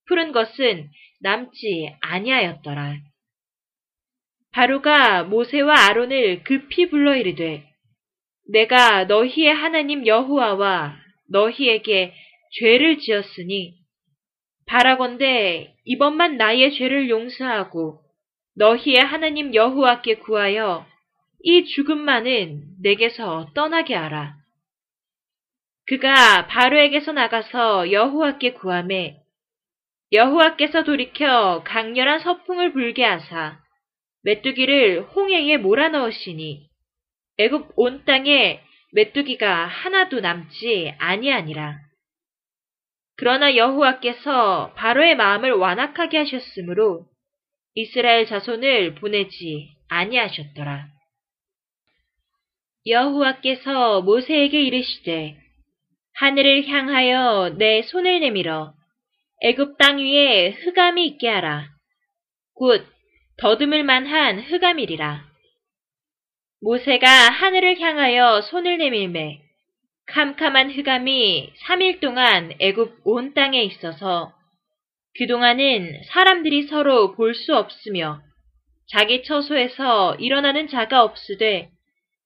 푸른 것은 남지 아니하였더라. 바로가 모세와 아론을 급히 불러 이르되 내가 너희의 하나님 여호와와 너희에게 죄를 지었으니 바라건대 이번만 나의 죄를 용서하고 너희의 하나님 여호와께 구하여 이 죽음만은 내게서 떠나게 하라. 그가 바로에게서 나가서 여호와께 구함에 여호와께서 돌이켜 강렬한 서풍을 불게 하사 메뚜기를 홍해에 몰아넣으시니 애굽 온 땅에 메뚜기가 하나도 남지 아니하니라. 그러나 여호와께서 바로의 마음을 완악하게 하셨으므로 이스라엘 자손을 보내지 아니하셨더라. 여호와께서 모세에게 이르시되 하늘을 향하여 내 손을 내밀어 애굽 땅 위에 흑암이 있게 하라. 곧 더듬을 만한 흑암이리라. 모세가 하늘을 향하여 손을 내밀매 캄캄한 흑암이 3일 동안 애굽 온 땅에 있어서 그동안은 사람들이 서로 볼 수 없으며 자기 처소에서 일어나는 자가 없으되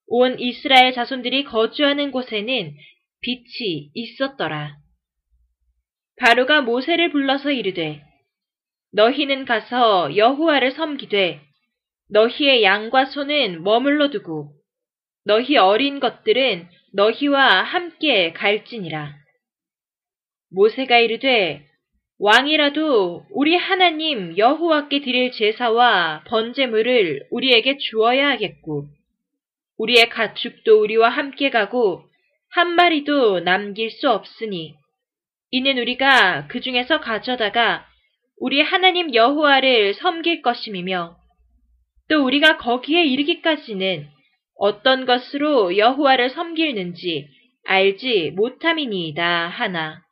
온 이스라엘 자손들이 거주하는 곳에는 빛이 있었더라. 바로가 모세를 불러서 이르되 너희는 가서 여호와를 섬기되 너희의 양과 소는 머물러 두고 너희 어린 것들은 너희와 함께 갈지니라. 모세가 이르되 왕이라도 우리 하나님 여호와께 드릴 제사와 번제물을 우리에게 주어야 하겠고 우리의 가축도 우리와 함께 가고 한 마리도 남길 수 없으니 이는 우리가 그 중에서 가져다가 우리 하나님 여호와를 섬길 것임이며 또 우리가 거기에 이르기까지는 어떤 것으로 여호와를 섬길는지 알지 못함이니이다 하나.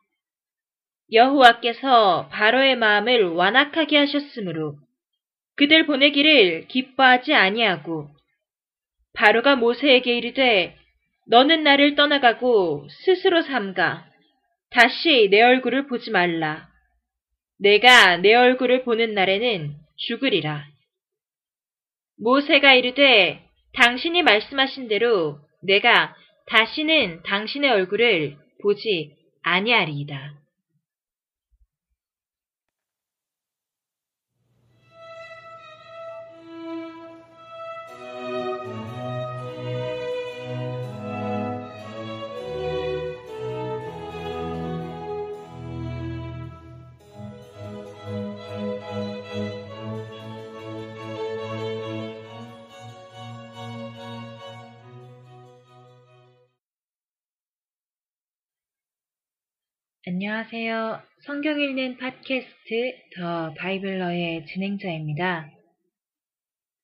여호와께서 바로의 마음을 완악하게 하셨으므로 그들 보내기를 기뻐하지 아니하고 바로가 모세에게 이르되 너는 나를 떠나가고 스스로 삼가 다시 내 얼굴을 보지 말라. 내가 내 얼굴을 보는 날에는 죽으리라. 모세가 이르되 당신이 말씀하신 대로 내가 다시는 당신의 얼굴을 보지 아니하리이다. 안녕하세요. 성경 읽는 팟캐스트 더 바이블러의 진행자입니다.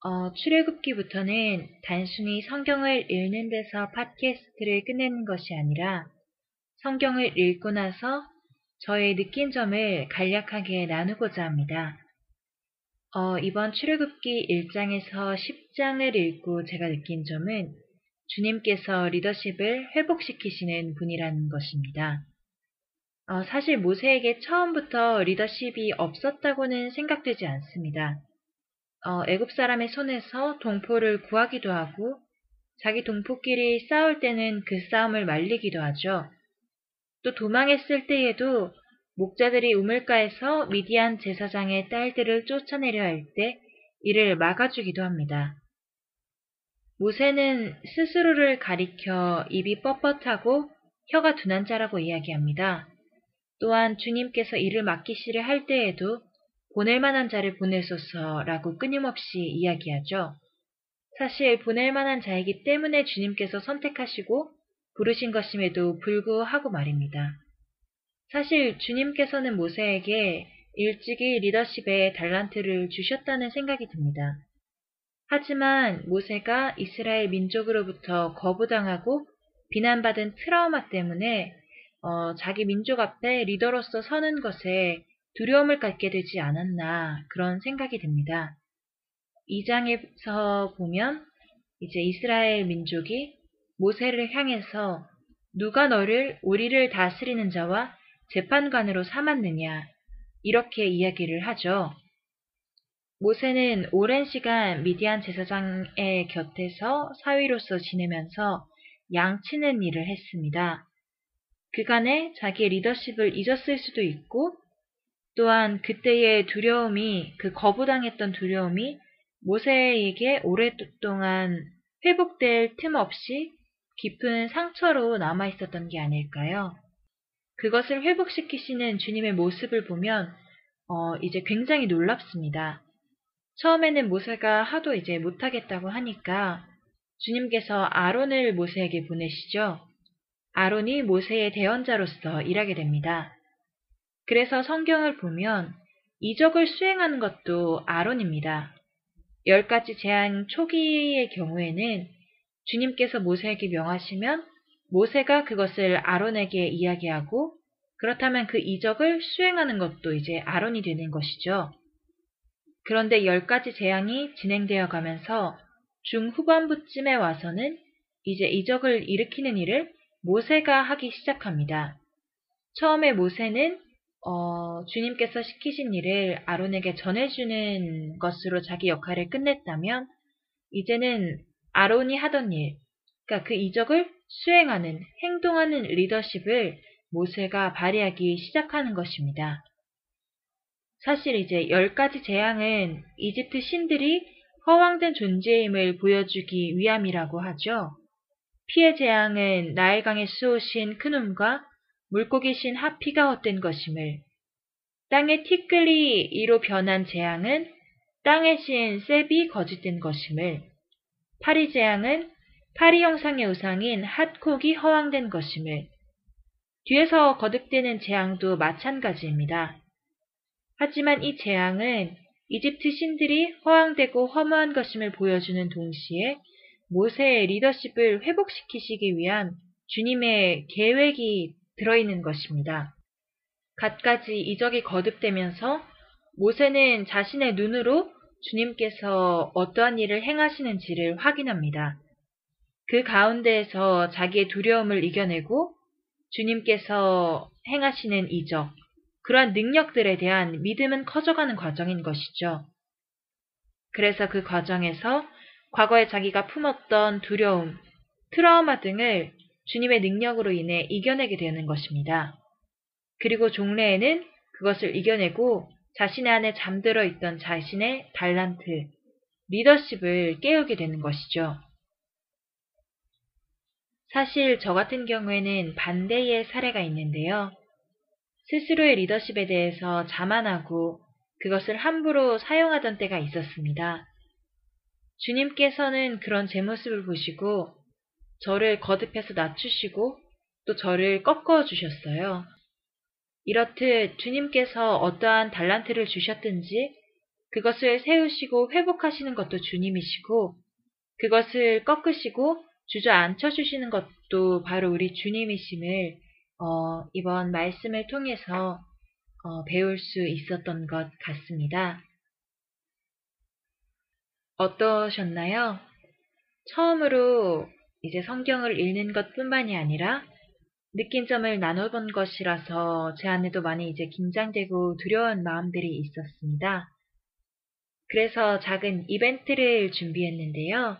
어, 출애굽기부터는 단순히 성경을 읽는 데서 팟캐스트를 끝내는 것이 아니라 성경을 읽고 나서 저의 느낀 점을 간략하게 나누고자 합니다. 어, 이번 출애굽기 1장에서 10장을 읽고 제가 느낀 점은 주님께서 리더십을 회복시키시는 분이라는 것입니다. 어, 사실 모세에게 처음부터 리더십이 없었다고는 생각되지 않습니다. 어, 애굽 사람의 손에서 동포를 구하기도 하고 자기 동포끼리 싸울 때는 그 싸움을 말리기도 하죠. 또 도망했을 때에도 목자들이 우물가에서 미디안 제사장의 딸들을 쫓아내려 할 때 이를 막아주기도 합니다. 모세는 스스로를 가리켜 입이 뻣뻣하고 혀가 둔한 자라고 이야기합니다. 또한 주님께서 일을 맡기시려 할 때에도 보낼 만한 자를 보내소서라고 끊임없이 이야기하죠. 사실 보낼 만한 자이기 때문에 주님께서 선택하시고 부르신 것임에도 불구하고 말입니다. 사실 주님께서는 모세에게 일찍이 리더십의 달란트를 주셨다는 생각이 듭니다. 하지만 모세가 이스라엘 민족으로부터 거부당하고 비난받은 트라우마 때문에 어, 자기 민족 앞에 리더로서 서는 것에 두려움을 갖게 되지 않았나 그런 생각이 듭니다. 2장에서 보면 이제 이스라엘 민족이 모세를 향해서 누가 너를 우리를 다스리는 자와 재판관으로 삼았느냐 이렇게 이야기를 하죠. 모세는 오랜 시간 미디안 제사장의 곁에서 사위로서 지내면서 양치는 일을 했습니다. 그간에 자기의 리더십을 잊었을 수도 있고 또한 그때의 두려움이 그 거부당했던 두려움이 모세에게 오랫동안 회복될 틈 없이 깊은 상처로 남아 있었던 게 아닐까요? 그것을 회복시키시는 주님의 모습을 보면 어, 이제 굉장히 놀랍습니다. 처음에는 모세가 하도 이제 못하겠다고 하니까 주님께서 아론을 모세에게 보내시죠. 아론이 모세의 대언자로서 일하게 됩니다. 그래서 성경을 보면 이적을 수행하는 것도 아론입니다. 열 가지 재앙 초기의 경우에는 주님께서 모세에게 명하시면 모세가 그것을 아론에게 이야기하고 그렇다면 그 이적을 수행하는 것도 이제 아론이 되는 것이죠. 그런데 열 가지 재앙이 진행되어 가면서 중후반부쯤에 와서는 이제 이적을 일으키는 일을 모세가 하기 시작합니다. 처음에 모세는 어, 주님께서 시키신 일을 아론에게 전해주는 것으로 자기 역할을 끝냈다면 이제는 아론이 하던 일, 그러니까 그 이적을 수행하는, 행동하는 리더십을 모세가 발휘하기 시작하는 것입니다. 사실 이제 열 가지 재앙은 이집트 신들이 허황된 존재임을 보여주기 위함이라고 하죠. 피해 재앙은 나일강에 쏘신 큰움과 물고기 신 하피가 헛된 것임을. 땅의 티끌이 이로 변한 재앙은 땅의 신 셉이 거짓된 것임을. 파리 재앙은 파리 형상의 우상인 핫콕이 허황된 것임을. 뒤에서 거듭되는 재앙도 마찬가지입니다. 하지만 이 재앙은 이집트 신들이 허황되고 허무한 것임을 보여주는 동시에 모세의 리더십을 회복시키시기 위한 주님의 계획이 들어있는 것입니다. 갖가지 이적이 거듭되면서 모세는 자신의 눈으로 주님께서 어떠한 일을 행하시는지를 확인합니다. 그 가운데에서 자기의 두려움을 이겨내고 주님께서 행하시는 이적, 그러한 능력들에 대한 믿음은 커져가는 과정인 것이죠. 그래서 그 과정에서 과거에 자기가 품었던 두려움, 트라우마 등을 주님의 능력으로 인해 이겨내게 되는 것입니다. 그리고 종래에는 그것을 이겨내고 자신의 안에 잠들어 있던 자신의 달란트, 리더십을 깨우게 되는 것이죠. 사실 저 같은 경우에는 반대의 사례가 있는데요. 스스로의 리더십에 대해서 자만하고 그것을 함부로 사용하던 때가 있었습니다. 주님께서는 그런 제 모습을 보시고 저를 거듭해서 낮추시고 또 저를 꺾어 주셨어요. 이렇듯 주님께서 어떠한 달란트를 주셨든지 그것을 세우시고 회복하시는 것도 주님이시고 그것을 꺾으시고 주저앉혀 주시는 것도 바로 우리 주님이심을 어, 이번 말씀을 통해서 어, 배울 수 있었던 것 같습니다. 어떠셨나요? 처음으로 이제 성경을 읽는 것 뿐만이 아니라 느낀 점을 나눠본 것이라서 제 안에도 많이 이제 긴장되고 두려운 마음들이 있었습니다. 그래서 작은 이벤트를 준비했는데요.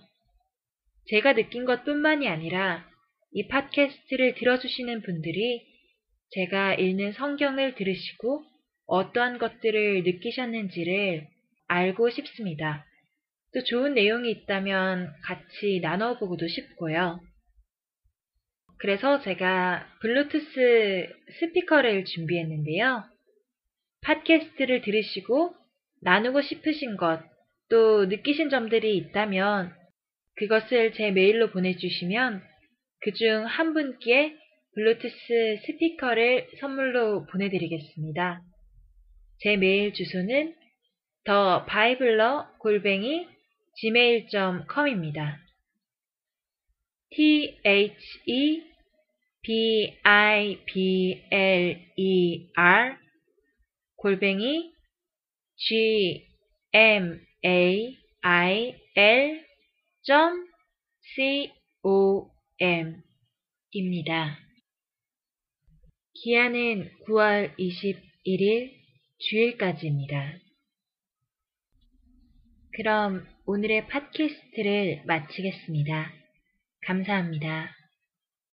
제가 느낀 것 뿐만이 아니라 이 팟캐스트를 들어주시는 분들이 제가 읽는 성경을 들으시고 어떠한 것들을 느끼셨는지를 알고 싶습니다. 또 좋은 내용이 있다면 같이 나눠보고도 싶고요. 그래서 제가 블루투스 스피커를 준비했는데요. 팟캐스트를 들으시고 나누고 싶으신 것, 또 느끼신 점들이 있다면 그것을 제 메일로 보내주시면 그 중 한 분께 블루투스 스피커를 선물로 보내드리겠습니다. 제 메일 주소는 The Bibler 골뱅이 gmail.com입니다. t h e b i b l e r 골뱅이 g m a i l c o m 입니다. 기한은 9월 21일 주일까지입니다. 그럼 오늘의 팟캐스트를 마치겠습니다. 감사합니다.